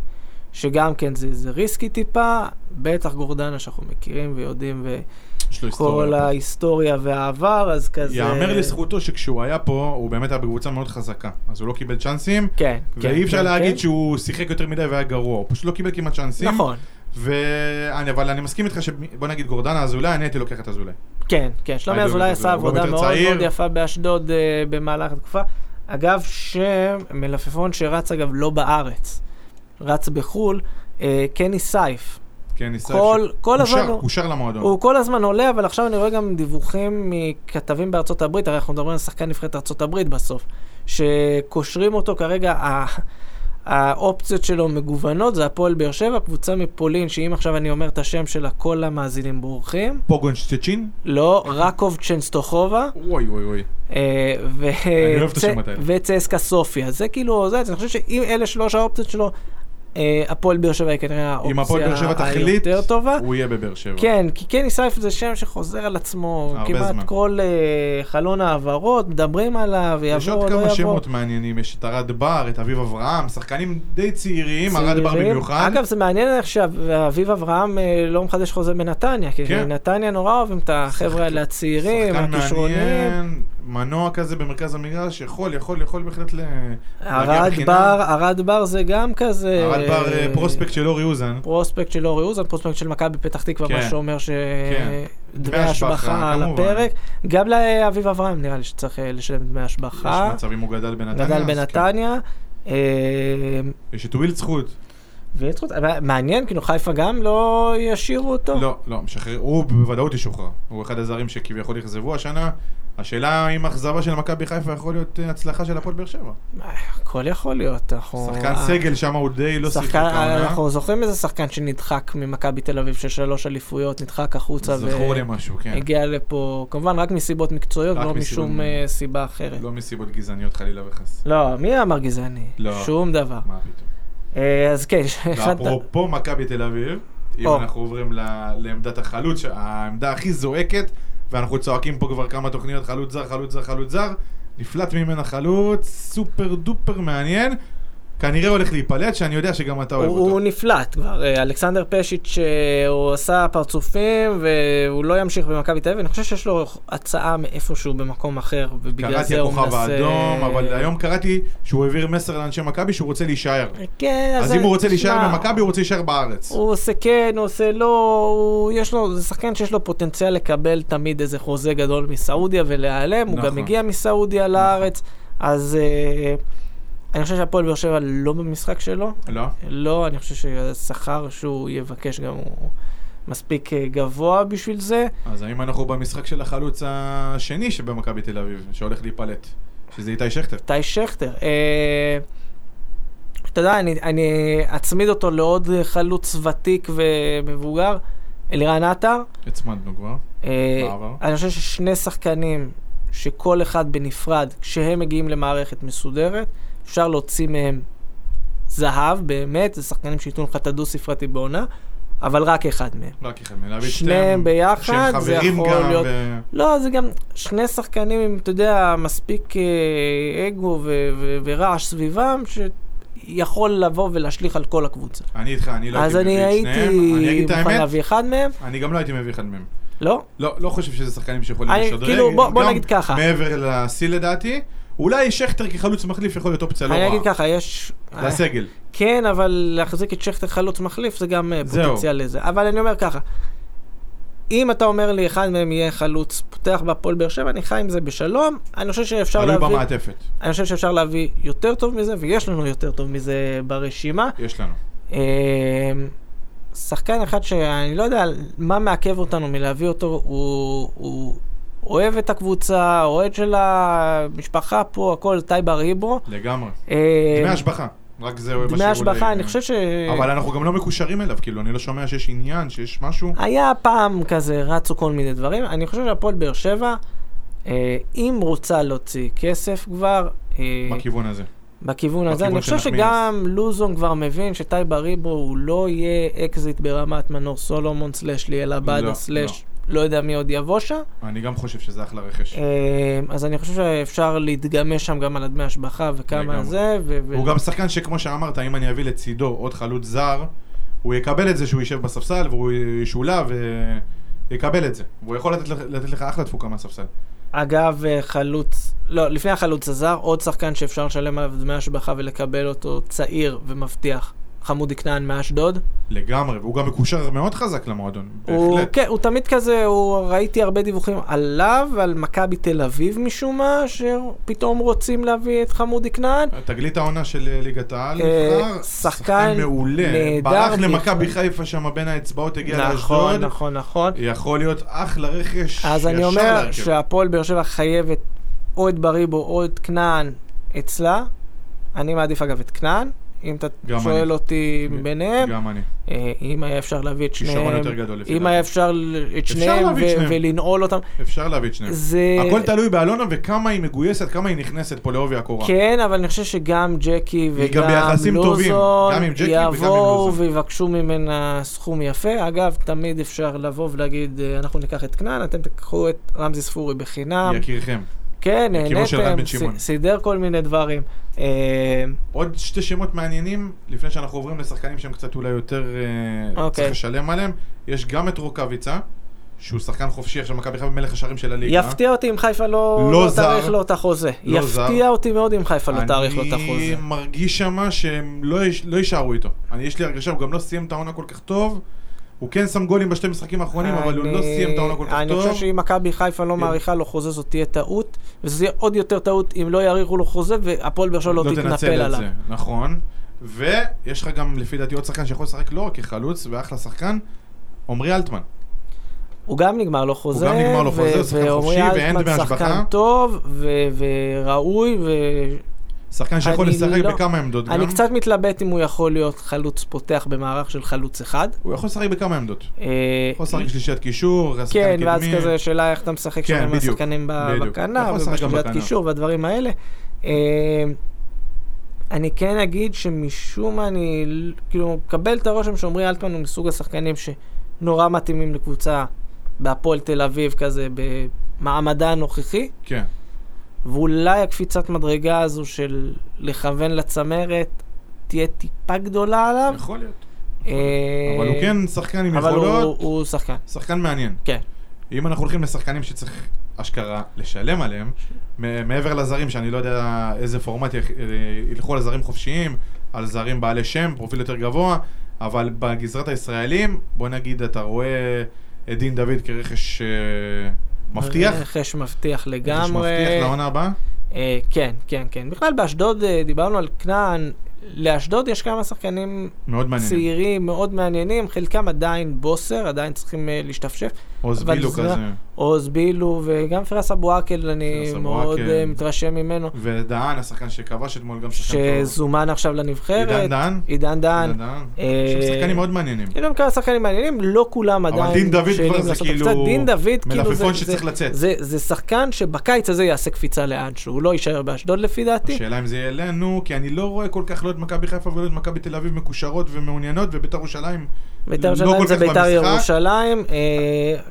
שגם כן זה, זה ריסקי טיפה, בטח גורדנה שאנחנו מכירים ויודעים, וכל היסטוריה. ההיסטוריה והעבר, אז כזה... יאמר לזכותו שכשהוא היה פה, הוא באמת היה בקבוצה מאוד חזקה. אז הוא לא קיבל צ'אנסים, כן, כן. ואי אפשר כן, להגיד כן. שהוא שיחק יותר מדי והיה גרוע, הוא פשוט לא קיבל כמעט צ'אנסים. נכון, ואני, אבל אני מסכים איתך שבוא נגיד גורדנה אזולאי, אני הייתי לוקח את אזולאי. כן, כן. שלומי אזולאי עשה גם עבודה מאוד. מאוד יפה באשדוד אה, במהלך התקופה. אגב, שם מלפפון שרץ אגב לא בארץ, רץ בחו"ל, אה, קני סייף. כן, ניסה... כל- הזמן הוא שר למועדון. הוא כל הזמן עולה, אבל עכשיו אני רואה גם דיווחים מכתבים בארצות הברית, הרי אנחנו מדברים על שחקן נבחרת ארצות הברית בסוף, שקושרים אותו כרגע, האופציות שלו מגוונות, זה הפועל באר שבע, קבוצה מפולין, שאם עכשיו אני אומר את השם שלה, כל המאזינים בורחים. פוגון שצ'צ'ין? לא, רקוב צ'נסטוכובה. וואי וואי וואי. אה. וצסקה סופיה. זה כאילו, זה, אני חושב שאם אלה שלוש האופציות שלו, הפועל באר שבע היא כנראה האופציה היותר טובה. הוא יהיה בבאר שבע. כן, כי קני סייף זה שם שחוזר על עצמו כמעט זמן. כל אה, חלון העברות, מדברים עליו, יש או עוד לא כמה יבוא. שמות מעניינים, יש את ארד בר, את אביב אברהם, שחקנים די צעירים, ארד בר. במיוחד. אגב, זה מעניין איך שאביב אברהם אה, לא מחדש חוזה בנתניה, כי כן. נתניה נורא אוהבים את החבר'ה האלה הצעירים. מעניין, מנוע כזה במרכז המגרש, יכול, יכול, יכול בהחלט ל... להגיע ארד בחינם. בר, ארד בר זה גם כזה... ארד בר אה, אה, prospect של אורי אוזן. prospect של אורי אוזן, prospect של מכבי פתח תקווה, כן. מה שאומר כן. שדמי דמי השבחה, על. הפרק. גם לאביב אברהם נראה לי שצריך אה, לשלם דמי יש השבחה. מצבים, הוא גדל בנתניה. גדל כן. בנתניה. יש את ווילד זכות. אבל מעניין, כאילו חיפה גם לא ישאירו אותו? לא, לא, משחרר, הוא בוודאות ישוחרר. הוא אחד הזרים שכביכול אכזבו השנה. השאלה אם אכזבה של מכבי חיפה יכול להיות אה, הצלחה של הפועל באר שבע. אה, הכל יכול להיות. אנחנו- שחקן אה, סגל שם הוא די לא שיחק העונה. אנחנו זוכרים איזה שחקן שנדחק ממכבי תל אביב של שלוש אליפויות, נדחק החוצה זכור לי משהו, כן. והגיע לפה, כמובן רק מסיבות מקצועיות, לא משום סיבה אחרת. לא מסיבות גזעניות חלילה וחס. לא, מי אמר גזעני? לא. שום דבר. מה פתאום. אז כן, אחד... ואפרופו מכבי תל אביב, אם. אנחנו עוברים ל- לעמדת החלוץ, העמדה הכי זועקת, ואנחנו צועקים פה כבר כמה תוכניות, חלוץ זר, חלוץ זר, חלוץ זר, נפלט ממנה חלוץ, סופר דופר מעניין, כנראה הולך להיפלט, שאני יודע שגם אתה אוהב הוא, אותו. הוא נפלט כבר, אה, אלכסנדר פשיץ' אה, הוא עשה פרצופים והוא לא ימשיך במכבי תל אביב, אני חושב שיש לו הצעה מאיפשהו במקום אחר ובגלל קראתי זה הוא הכוכב מנסה... האדום, אבל היום קראתי שהוא העביר מסר לאנשי מכבי שהוא רוצה להישאר. כן, אז אם הוא רוצה להישאר במכבי, הוא רוצה להישאר בארץ. הוא עושה כן, הוא עושה לא, הוא, יש לו, זה שחקן שיש לו פוטנציאל לקבל תמיד איזה חוזה גדול מסעודיה ולהיעלם, הוא נכון. גם הגיע מסעודיה לארץ, אז אה, אני חושב שהפועל באר שבע לא במשחק שלו, לא? לא, אני חושב שהשכר שהוא יבקש גם הוא מספיק אה, גבוה בשביל זה. אז האם אנחנו במשחק של החלוץ השני שבמכבי תל אביב, שהולך להיפלט? שזה איתי שכטר. איתי שכטר. אה, אתה יודע, אני, אני אצמיד אותו לעוד חלוץ ותיק ומבוגר, אלירן עטר. הצמדנו כבר. אה, בעבר. אני חושב ששני שחקנים שכל אחד בנפרד, כשהם מגיעים למערכת מסודרת, אפשר להוציא מהם זהב, באמת, זה שחקנים שייתנו לך את הדו-ספרתי בעונה, אבל רק אחד מהם. רק אחד מהם. להביא שניהם ביחד, זה יכול גם, להיות- ו- לא, זה גם שני שחקנים עם, אתה יודע, מספיק אה, אגו ו- ו- ורעש סביבם, שיכול לבוא ולהשליך על כל הקבוצה. אני איתך, אני לא אז הייתי מביא את שניהם. אני הייתי מוכן להביא אחד מהם, אני גם לא הייתי מביא אחד מהם. לא? לא, לא חושב שזה שחקנים שיכולים לשדרג. כאילו, בוא- בוא נגיד ככה. מעבר לשיא לדעתי. אולי שכטר כחלוץ מחליף יכול להיות אופציה לא אני אגיד רעה. ככה, יש... לסגל. כן, אבל להחזיק את שכטר חלוץ מחליף זה גם אה. פוטנציאל לזה. אבל אני אומר ככה, אם אתה אומר לי אחד מהם יהיה חלוץ פותח בהפועל באר שבע, אני חי עם זה בשלום. אני חושב שאפשר להביא... במעטפת. אני חושב שאפשר להביא יותר טוב מזה, ויש לנו יותר טוב מזה ברשימה. יש לנו. אה, שחקן אחד שאני לא יודע מה מעכב אותנו מלהביא אותו, הוא, הוא אוהב את הקבוצה, אוהד של המשפחה פה, הכל טייבה ריברו. לגמרי. אה, דמי השבחה. רק זה דמי השבחה, אני חושב ש... אבל אנחנו גם לא מקושרים אליו, כאילו, אני לא שומע שיש עניין, שיש משהו. היה פעם כזה, רצו כל מיני דברים. אני חושב שהפועל באר שבע, אה, אם רוצה להוציא כסף כבר, אה, בכיוון הזה. בכיוון הזה, אני חושב. שגם לוזון כבר מבין שטאי בריבו הוא לא יהיה אקזיט ברמת מנור סולומון slash ליאל לא, עבדה slash לא יודע מי עוד יבוא שם. אני גם חושב שזה אחלה רכש. אה, אז אני חושב שאפשר להתגמש שם גם על הדמי השבחה וכמה. זה. ו- ו- הוא גם שחקן שכמו שאמרת, אם אני אביא לצידו עוד חלוץ זר, הוא יקבל את זה שהוא יישב בספסל והוא ישולב ויקבל את זה. והוא יכול לתת לתת לך אחלה תפוקה מהספסל. אגב, אה, חלוץ, לא, לפני החלוץ הזר, עוד שחקן שאפשר לשלם עליו דמי השבחה ולקבל אותו צעיר ומבטיח, חמודי כנען מאשדוד. לגמרי, והוא גם מקושר מאוד חזק למועדון. הוא, בהחלט. כן, הוא תמיד כזה, הוא, ראיתי הרבה דיווחים עליו ועל מכבי תל אביב משום מה, שפתאום רוצים להביא את חמודי כנען. תגלית העונה של אה, ליגת העל אה, שחקן מעולה. נהדר ברח. למכבי חיפה שם בין האצבעות, הגיע נכון, לאשדוד. נכון, נכון. יכול להיות אחלה רכש. אז אני אומר. שהפועל באר שבע חייבת או את בריבו או את כנען אצלה. אני מעדיף אגב את כנען, אם אתה שואל אני. אותי ביניהם. גם אני. אה, אם היה אפשר להביא את כישרון שניהם, יותר גדול, לפי אם דעתי. היה אפשר את שניהם. ולנעול אותם, אפשר להביא את שניהם. זה... הכל תלוי באלונה וכמה היא מגויסת, כמה היא נכנסת פה לעובי הקורה. כן, אבל אני חושב שגם ג'קי וגם לוזון יבואו. ויבקשו ממנה סכום יפה. אגב, תמיד אפשר לבוא ולהגיד, אה, אנחנו ניקח את כנען, אתם תיקחו את רמזי ספורי בחינם. יקירכם. כן, נהניתם, סידר כל מיני דברים. אה, עוד שתי שמות מעניינים, לפני שאנחנו עוברים לשחקנים שהם קצת אולי יותר אה, אוקיי. צריך לשלם עליהם. יש גם את רוקאביצה, שהוא שחקן חופשי עכשיו מכבי חיפה מלך השערים של הליגה. יפתיע אותי אם חיפה לא לא לא. תאריך לו את החוזה. לא יפתיע זר. אותי מאוד אם חיפה לא תאריך לו את החוזה. אני מרגיש שמה שהם לא יש- לא יישארו איתו. אני, יש לי הרגשה, הוא גם לא סיים את העונה כל כך טוב. הוא כן שם גולים בשתי משחקים האחרונים, אבל הוא לא אני- סיים את העונה כל כך אני טוב. חושב שאם מכבי חיפה לא כן. מאריכה לו חוזה זאת תהיה טעות, וזה יהיה עוד יותר טעות אם לא יאריכו לו חוזה והפועל באר שבע לא תנצל תתנפל את עליו. זה, נכון. ויש לך גם לפי דעתי עוד שחקן שיכול לשחק לא רק כחלוץ ואחלה שחקן, עמרי אלטמן. הוא גם נגמר לו חוזה, גם נגמר לו ו- חוזה, הוא שחקן ועמרי חופשי ואין אלטמן דמי שחקן השבחה. טוב ו- וראוי, שחקן שיכול אני לשחק לא- בכמה עמדות ואני גם. קצת מתלבט אם הוא יכול להיות חלוץ פותח במערך של חלוץ אחד. הוא יכול לשחק בכמה עמדות. אה, יכול לשחק שלישיית קישור, שחקן כן, קדמי. ואז כזה שאלה איך אתה משחק כן, שם עם השחקנים ב- בדיוק. בכנף, יכול לשחק גם ובשליית בכנף. קישור והדברים האלה. אה, אני כן אגיד שמשום מה אני כאילו מקבל את הרושם שעמרי אלטמן הוא מסוג השחקנים שנורא מתאימים לקבוצה בהפועל תל אביב כזה במעמדה הנוכחי, כן. ואולי הקפיצת מדרגה הזו של לכוון לצמרת תהיה טיפה גדולה עליו. יכול להיות. אה, אבל הוא כן שחקן עם אבל הוא- יכולות, הוא שחקן, שחקן מעניין. כן. אם אנחנו הולכים לשחקנים שצריך אשכרה לשלם עליהם, מעבר לזרים, שאני לא יודע איזה פורמט אה, ילכו על זרים חופשיים, על זרים בעלי שם, פרופיל יותר גבוה, אבל בגזרת הישראלים, בוא נגיד, אתה רואה את דין דוד כרכש אה, מבטיח? רכש מבטיח רכש לגמרי. מבטיח לעונה הבאה? אה, כן, כן, כן. בכלל באשדוד אה, דיברנו על כנען. לאשדוד יש כמה שחקנים מאוד. צעירים מאוד מעניינים, חלקם עדיין בוסר, עדיין צריכים אה, להשתפשף. עוז בילו זה- כזה. עוז בילו וגם פרס אבו עקל, אני מאוד. אה, מתרשם ממנו, ודהן, השחקן שכבש אתמול, גם שחקן טוב. שזומן עכשיו לנבחרת. עידן דהן? עידן דהן. אה, יש שחקנים מאוד מעניינים. יש כמה שחקנים מעניינים, לא כולם עדיין. אבל דין דוד כבר זה כאילו. דין דוד, כאילו זה, מלפפון זה, שצריך לצאת. זה, שחקן שבקיץ הזה יעשה קפיצה לאנשהו, הוא לא יישאר באשדוד לפי דעתי. השאלה אם זה יהיה אלינו, כי אני לא רואה כל כך לא את מכבי חיפה ולא את מכבי תל אביב מקושרות ומעוניינות, ובית"ר ירושלים בית"ר ירושלים כל זה כך בית"ר במשחק. ירושלים.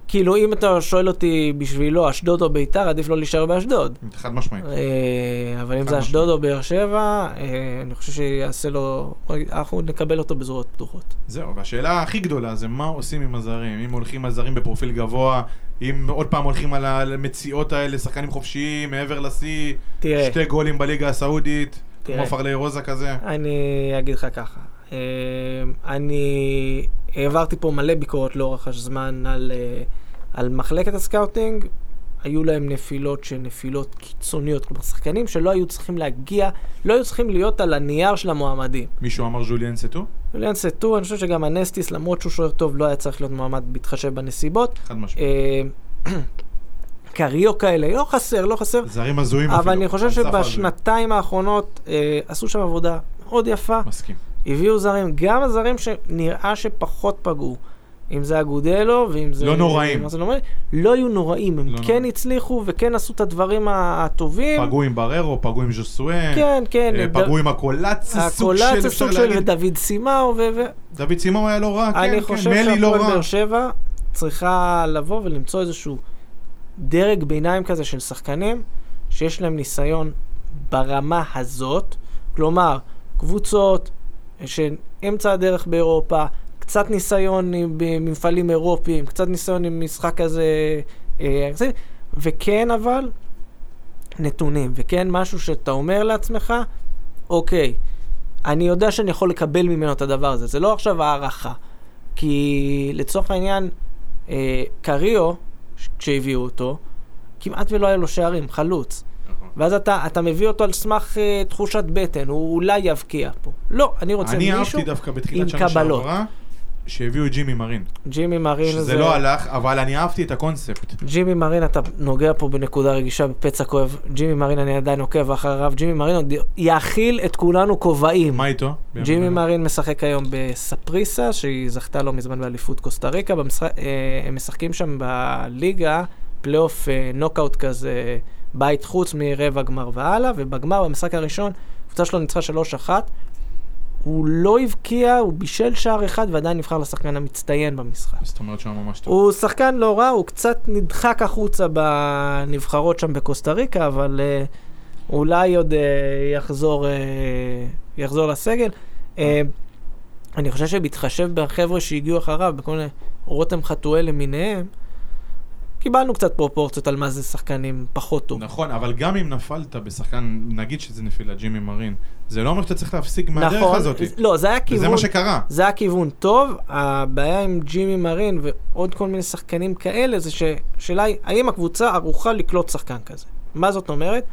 כאילו אם אתה שואל אותי בשבילו אשדוד או בית"ר, עדיף לא להישאר באשדוד. חד משמעית. אה, אבל אם זה אשדוד. או באר שבע, אה, אני חושב שיעשה לו, אנחנו נקבל אותו בזרועות פתוחות. זהו, והשאלה הכי גדולה זה מה עושים עם הזרים. אם הולכים על זרים בפרופיל גבוה, אם עוד פעם הולכים על המציאות האלה, שחקנים חופשיים, מעבר לשיא, שתי גולים בליגה הסעודית. כמו פרלי רוזה כזה. אני אגיד לך ככה, אני העברתי פה מלא ביקורת לאורך הזמן על, אה, על מחלקת ה scouting, היו להם נפילות שהן נפילות קיצוניות, כלומר שחקנים שלא היו צריכים להגיע, לא היו צריכים להיות על הנייר של המועמדים. מישהו אמר ז'וליאן סטו? יוליאן סטו, אני חושב שגם אנסטיס, למרות שהוא שוער טוב, לא היה צריך להיות מועמד בהתחשב בנסיבות. חד משמעית. אה, קריו כאלה, לא חסר, לא חסר. זרים הזויים אפילו. אבל אני חושב. שבשנתיים האחרונות אה, עשו שם עבודה מאוד יפה. מסכים. הביאו זרים, גם הזרים שנראה שפחות פגעו. אם זה אגודלו, ואם זה... לא נוראים. זה לא, לא היו נוראים, הם לא כן נוראים. הצליחו וכן עשו את הדברים הטובים. פגעו עם בררו, פגעו עם ז'וסואן. כן, כן. אה, ד- פגעו עם הקולאצה, סוג של, הקולאצה אפשר סוג של להגיד. ודוד סימאו, ו... דוד סימון היה לא רע, כן, אני כן, חושב מלי לא שהפועל רע. באר שבע צריכה לבוא ולמצוא איזשהו דרג ביניים כזה של שחקנים שיש להם ניסיון ברמה הזאת, כלומר, קבוצות שהן אמצע הדרך באירופה, קצת ניסיון עם- במפעלים אירופיים, קצת ניסיון עם משחק כזה, אה, וכן אבל נתונים, וכן משהו שאתה אומר לעצמך, אוקיי, אני יודע שאני יכול לקבל ממנו את הדבר הזה, זה לא עכשיו הערכה. כי לצורך העניין, אה, קריו, כשהביאו אותו, כמעט ולא היה לו שערים, חלוץ. ואז אתה, אתה מביא אותו על סמך אה, תחושת בטן, הוא אולי יבקיע פה. לא, אני רוצה אני מישהו אהבתי דווקא עם בתחילת שנה קבלות. שעברה, שהביאו את ג'ימי מרין. ג'ימי מרין שזה זה... לא הלך, אבל אני אהבתי את הקונספט. ג'ימי מרין, אתה נוגע פה בנקודה רגישה, בפצע כואב. ג'ימי מרין, אני עדיין עוקב אחריו. ג'ימי מרין עוד יאכיל את כולנו כובעים. מה איתו? ג'ימי מרין משחק היום בספריסה, שהיא זכתה לא מזמן באליפות קוסטה ריקה. במשחק, אה, הם משחקים שם בליגה, פלייאוף אה, נוקאוט כזה, בית חוץ מרבע גמר והלאה, ובגמר, במשחק הראשון, הקבוצה שלו ניצחה 3-1. הוא לא הבקיע, הוא בישל שער אחד ועדיין נבחר לשחקן המצטיין במשחק. זאת אומרת שהוא ממש טוב. הוא שחקן לא רע, הוא קצת נדחק החוצה בנבחרות שם בקוסטה ריקה, אבל uh, אולי עוד uh, יחזור, uh, יחזור לסגל. Uh, אני חושב שבהתחשב בחבר'ה שהגיעו אחריו, בכל מיני רותם חתואל למיניהם, קיבלנו קצת פרופורציות על מה זה שחקנים פחות טוב. נכון, אבל גם אם נפלת בשחקן, נגיד שזה נפילה, ג'ימי מרין, זה לא אומר שאתה צריך להפסיק מהדרך נכון, הזאת. לא, זה היה וזה כיוון, מה שקרה. זה היה כיוון טוב, הבעיה עם ג'ימי מרין ועוד כל מיני שחקנים כאלה, זה שהשאלה היא, האם הקבוצה ערוכה לקלוט שחקן כזה? מה זאת אומרת?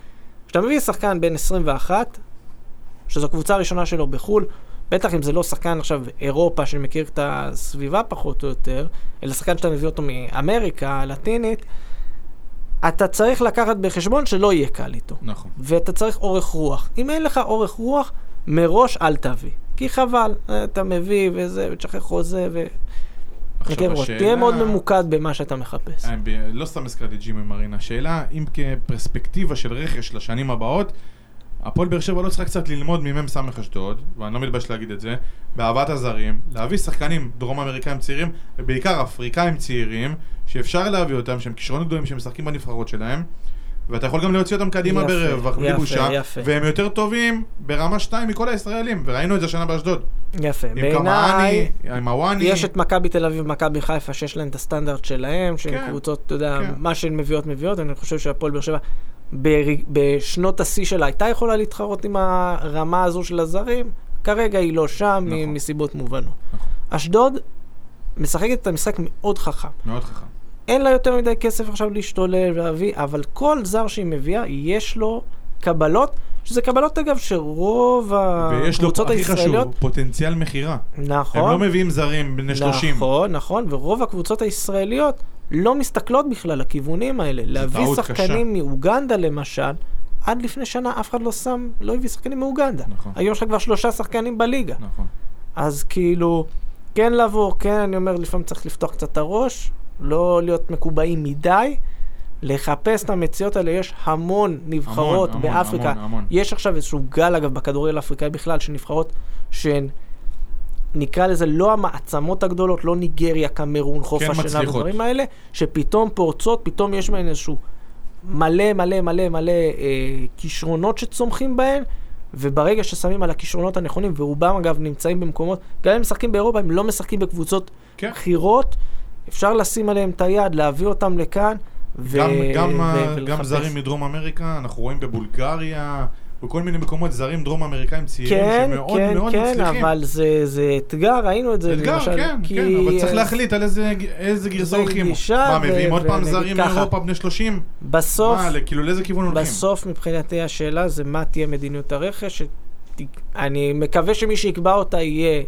כשאתה מביא שחקן בן 21, שזו הקבוצה הראשונה שלו בחו"ל, בטח אם זה לא שחקן עכשיו אירופה שמכיר את הסביבה פחות או יותר, אלא שחקן שאתה מביא אותו מאמריקה הלטינית, אתה צריך לקחת בחשבון שלא יהיה קל איתו. נכון. ואתה צריך אורך רוח. אם אין לך אורך רוח, מראש אל תביא. כי חבל, אתה מביא וזה, ותשחרר חוזה, ו... עכשיו השאלה... תהיה מאוד ממוקד במה שאתה מחפש. אה, לא סתם הזכרתי ג'ימי מרין, השאלה אם כפרספקטיבה של רכש לשנים הבאות, הפועל באר שבע לא צריכה קצת ללמוד ממ"ס אשדוד, ואני לא מתבייש להגיד את זה, באהבת הזרים, להביא שחקנים דרום אמריקאים צעירים, ובעיקר אפריקאים צעירים, שאפשר להביא אותם, שהם כישרונות גדולים, שהם משחקים בנבחרות שלהם, ואתה יכול גם להוציא אותם קדימה ברווח, בלי בושה. והם יותר טובים ברמה 2 מכל הישראלים, וראינו את זה השנה באשדוד. יפה. בעיניי, עם הוואני. יש את מכבי תל אביב ומכבי חיפה, שיש להם את הסטנדרט שלהם, שהן כן, קבוצות, אתה יודע, כן. מה שהן מביאות, מביאות. אני חושב שהפועל באר שבע, בשנות השיא שלה, הייתה יכולה להתחרות עם הרמה הזו של הזרים. כרגע היא לא שם, נכון. מסיבות מובנות. נכון. אשדוד משחקת את המשחק מאוד חכם. מאוד חכם. אין לה יותר מדי כסף עכשיו להשתולל ולהביא, אבל כל זר שהיא מביאה, יש לו קבלות, שזה קבלות אגב שרוב ויש לו, הקבוצות הכי הישראליות... חשוב, פוטנציאל מכירה. נכון. הם לא מביאים זרים בני 30. נכון, נכון, ורוב הקבוצות הישראליות לא מסתכלות בכלל לכיוונים האלה. להביא שחקנים מאוגנדה למשל, עד לפני שנה אף אחד לא שם, לא הביא שחקנים מאוגנדה. נכון. היום יש לך כבר שלושה שחקנים בליגה. נכון. אז כאילו, כן לבוא, כן, אני אומר, לפעמים צריך לפתוח קצת את הראש, לא להיות מקובעים מדי, לחפש את המציאות האלה, יש המון נבחרות המון, באפריקה. המון, המון. יש עכשיו איזשהו גל, אגב, בכדורגל האפריקאי בכלל, של נבחרות שהן, נקרא לזה, לא המעצמות הגדולות, לא ניגריה, קמרון, חוף כן מצליחות. ודברים האלה, שפתאום פורצות, פתאום יש בהן איזשהו מלא מלא מלא מלא אה, כישרונות שצומחים בהן, וברגע ששמים על הכישרונות הנכונים, ורובם אגב נמצאים במקומות, גם אם משחקים באירופה, הם לא משחקים בקבוצות כן. בכירות, אפשר לשים עליהם את היד, להביא אותם לכאן. ו- גם, גם, ו-. גם זרים מדרום אמריקה, אנחנו רואים בבולגריה, בכל מיני מקומות זרים דרום אמריקאים צעירים כן, שמאוד כן, מאוד כן, מצליחים. אבל זה, זה אתגר, ראינו את זה אתגר, למשל. כן, כי- כן, אבל צריך להחליט על איזה, איזה גרסה הולכים. מה, ו- מביאים עוד פעם זרים. מאירופה בני 30? בסוף, מה, כאילו לאיזה כיוון הולכים? בסוף מבחינתי השאלה זה מה תהיה מדיניות הרכש. שת- אני מקווה שמי שיקבע אותה יהיה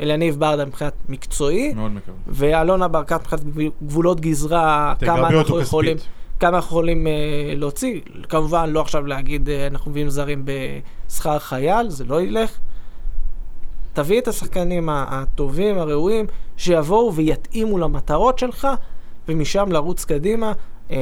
אלניב ברדה מבחינת מקצועי, מאוד מקווה. ואלונה ברקת מבחינת גבול- גבולות גזרה, כמה אנחנו כספית. כמה אנחנו יכולים אה, להוציא. כמובן, לא עכשיו להגיד, אה, אנחנו מביאים זרים בשכר חייל, זה לא ילך. תביא את השחקנים הטובים, הראויים, שיבואו ויתאימו למטרות שלך, ומשם לרוץ קדימה. אה,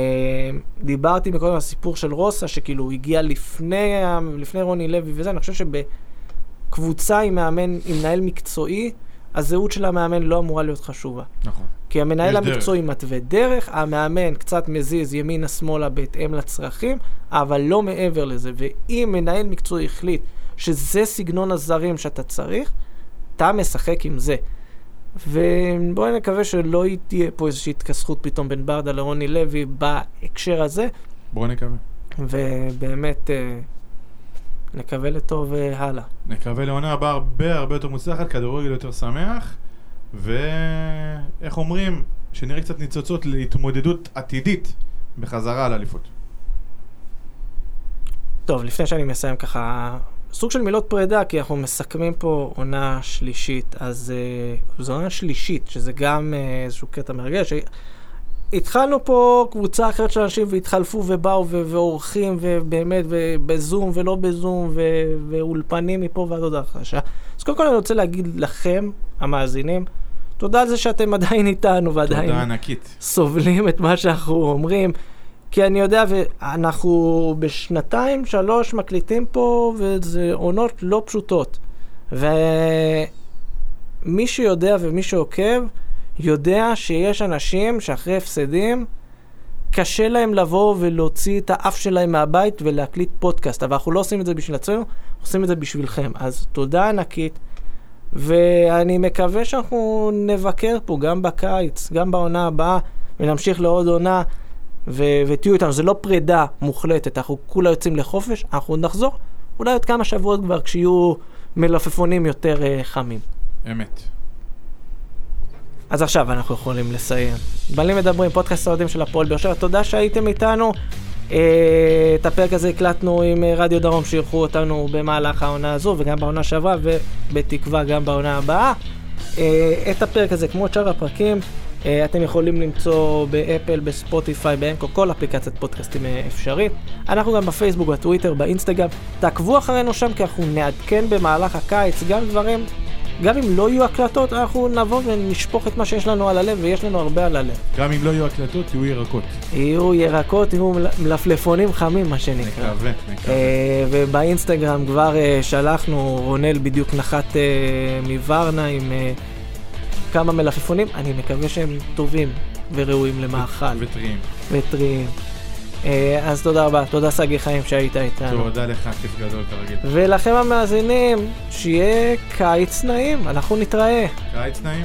דיברתי מקודם על הסיפור של רוסה, שכאילו הגיע לפני, לפני רוני לוי וזה, אני חושב שבקבוצה עם מאמן, עם מנהל מקצועי, הזהות של המאמן לא אמורה להיות חשובה. נכון. כי המנהל. המקצועי מתווה דרך, המאמן קצת מזיז ימינה-שמאלה בהתאם לצרכים, אבל לא מעבר לזה. ואם מנהל מקצועי החליט שזה סגנון הזרים שאתה צריך, אתה משחק עם זה. ובואי נקווה שלא תהיה פה איזושהי התכסחות פתאום בין ברדה לרוני לוי בהקשר הזה, בואו נקווה. ובאמת אה, נקווה לטוב אה, הלאה. נקווה לעונה הבאה הרבה הרבה יותר מוצלחת, כדורגל יותר שמח, ואיך אומרים, שנראה קצת ניצוצות להתמודדות עתידית בחזרה על אליפות. טוב, לפני שאני מסיים ככה, סוג של מילות פרידה, כי אנחנו מסכמים פה עונה שלישית, אז uh, זו עונה שלישית, שזה גם uh, איזשהו קטע מרגש. התחלנו פה קבוצה אחרת של אנשים והתחלפו ובאו ואורחים ובאמת ובזום ולא בזום ו- ואולפנים מפה ועד הודעה חדשה. אז קודם כל אני רוצה להגיד לכם, המאזינים, תודה על זה שאתם עדיין איתנו ועדיין תודה ענקית. סובלים את מה שאנחנו אומרים. כי אני יודע, ואנחנו בשנתיים, שלוש מקליטים פה, וזה עונות לא פשוטות. ומי שיודע ומי שעוקב, יודע שיש אנשים שאחרי הפסדים, קשה להם לבוא ולהוציא את האף שלהם מהבית ולהקליט פודקאסט, אבל אנחנו לא עושים את זה בשביל עצמנו, עושים את זה בשבילכם. אז תודה ענקית, ואני מקווה שאנחנו נבקר פה גם בקיץ, גם בעונה הבאה, ונמשיך לעוד עונה. ו- ותהיו איתנו, זה לא פרידה מוחלטת, אנחנו כולה יוצאים לחופש, אנחנו נחזור אולי עוד כמה שבועות כבר כשיהיו מלפפונים יותר uh, חמים. אמת. אז עכשיו אנחנו יכולים לסיים. בלים מדברים, פודקאסט האוהדים של הפועל באר שבע, תודה שהייתם איתנו. Uh, את הפרק הזה הקלטנו עם uh, רדיו דרום שאירחו אותנו במהלך העונה הזו וגם בעונה שעברה ובתקווה גם בעונה הבאה. Uh, את הפרק הזה, כמו את שאר הפרקים, אתם יכולים למצוא באפל, בספוטיפיי, באנקו, כל אפליקציית פודקאסטים אפשרית. אנחנו גם בפייסבוק, בטוויטר, באינסטגרם. תעקבו אחרינו שם כי אנחנו נעדכן במהלך הקיץ גם דברים, גם אם לא יהיו הקלטות, אנחנו נבוא ונשפוך את מה שיש לנו על הלב, ויש לנו הרבה על הלב. גם אם לא יהיו הקלטות, יהיו ירקות. יהיו ירקות, יהיו מל- מלפלפונים חמים, מה שנקרא. נקווה, נקווה. אה, ובאינסטגרם כבר אה, שלחנו, רונל בדיוק נחת אה, מוורנה עם כמה מלפפונים, אני מקווה שהם טובים וראויים למאכל וטריים. וטריים. אה, אז תודה רבה, תודה סגי חיים שהיית איתנו. תודה לך, כיף גדול כרגיל. ולכם המאזינים, שיהיה קיץ נעים, אנחנו נתראה. קיץ נעים.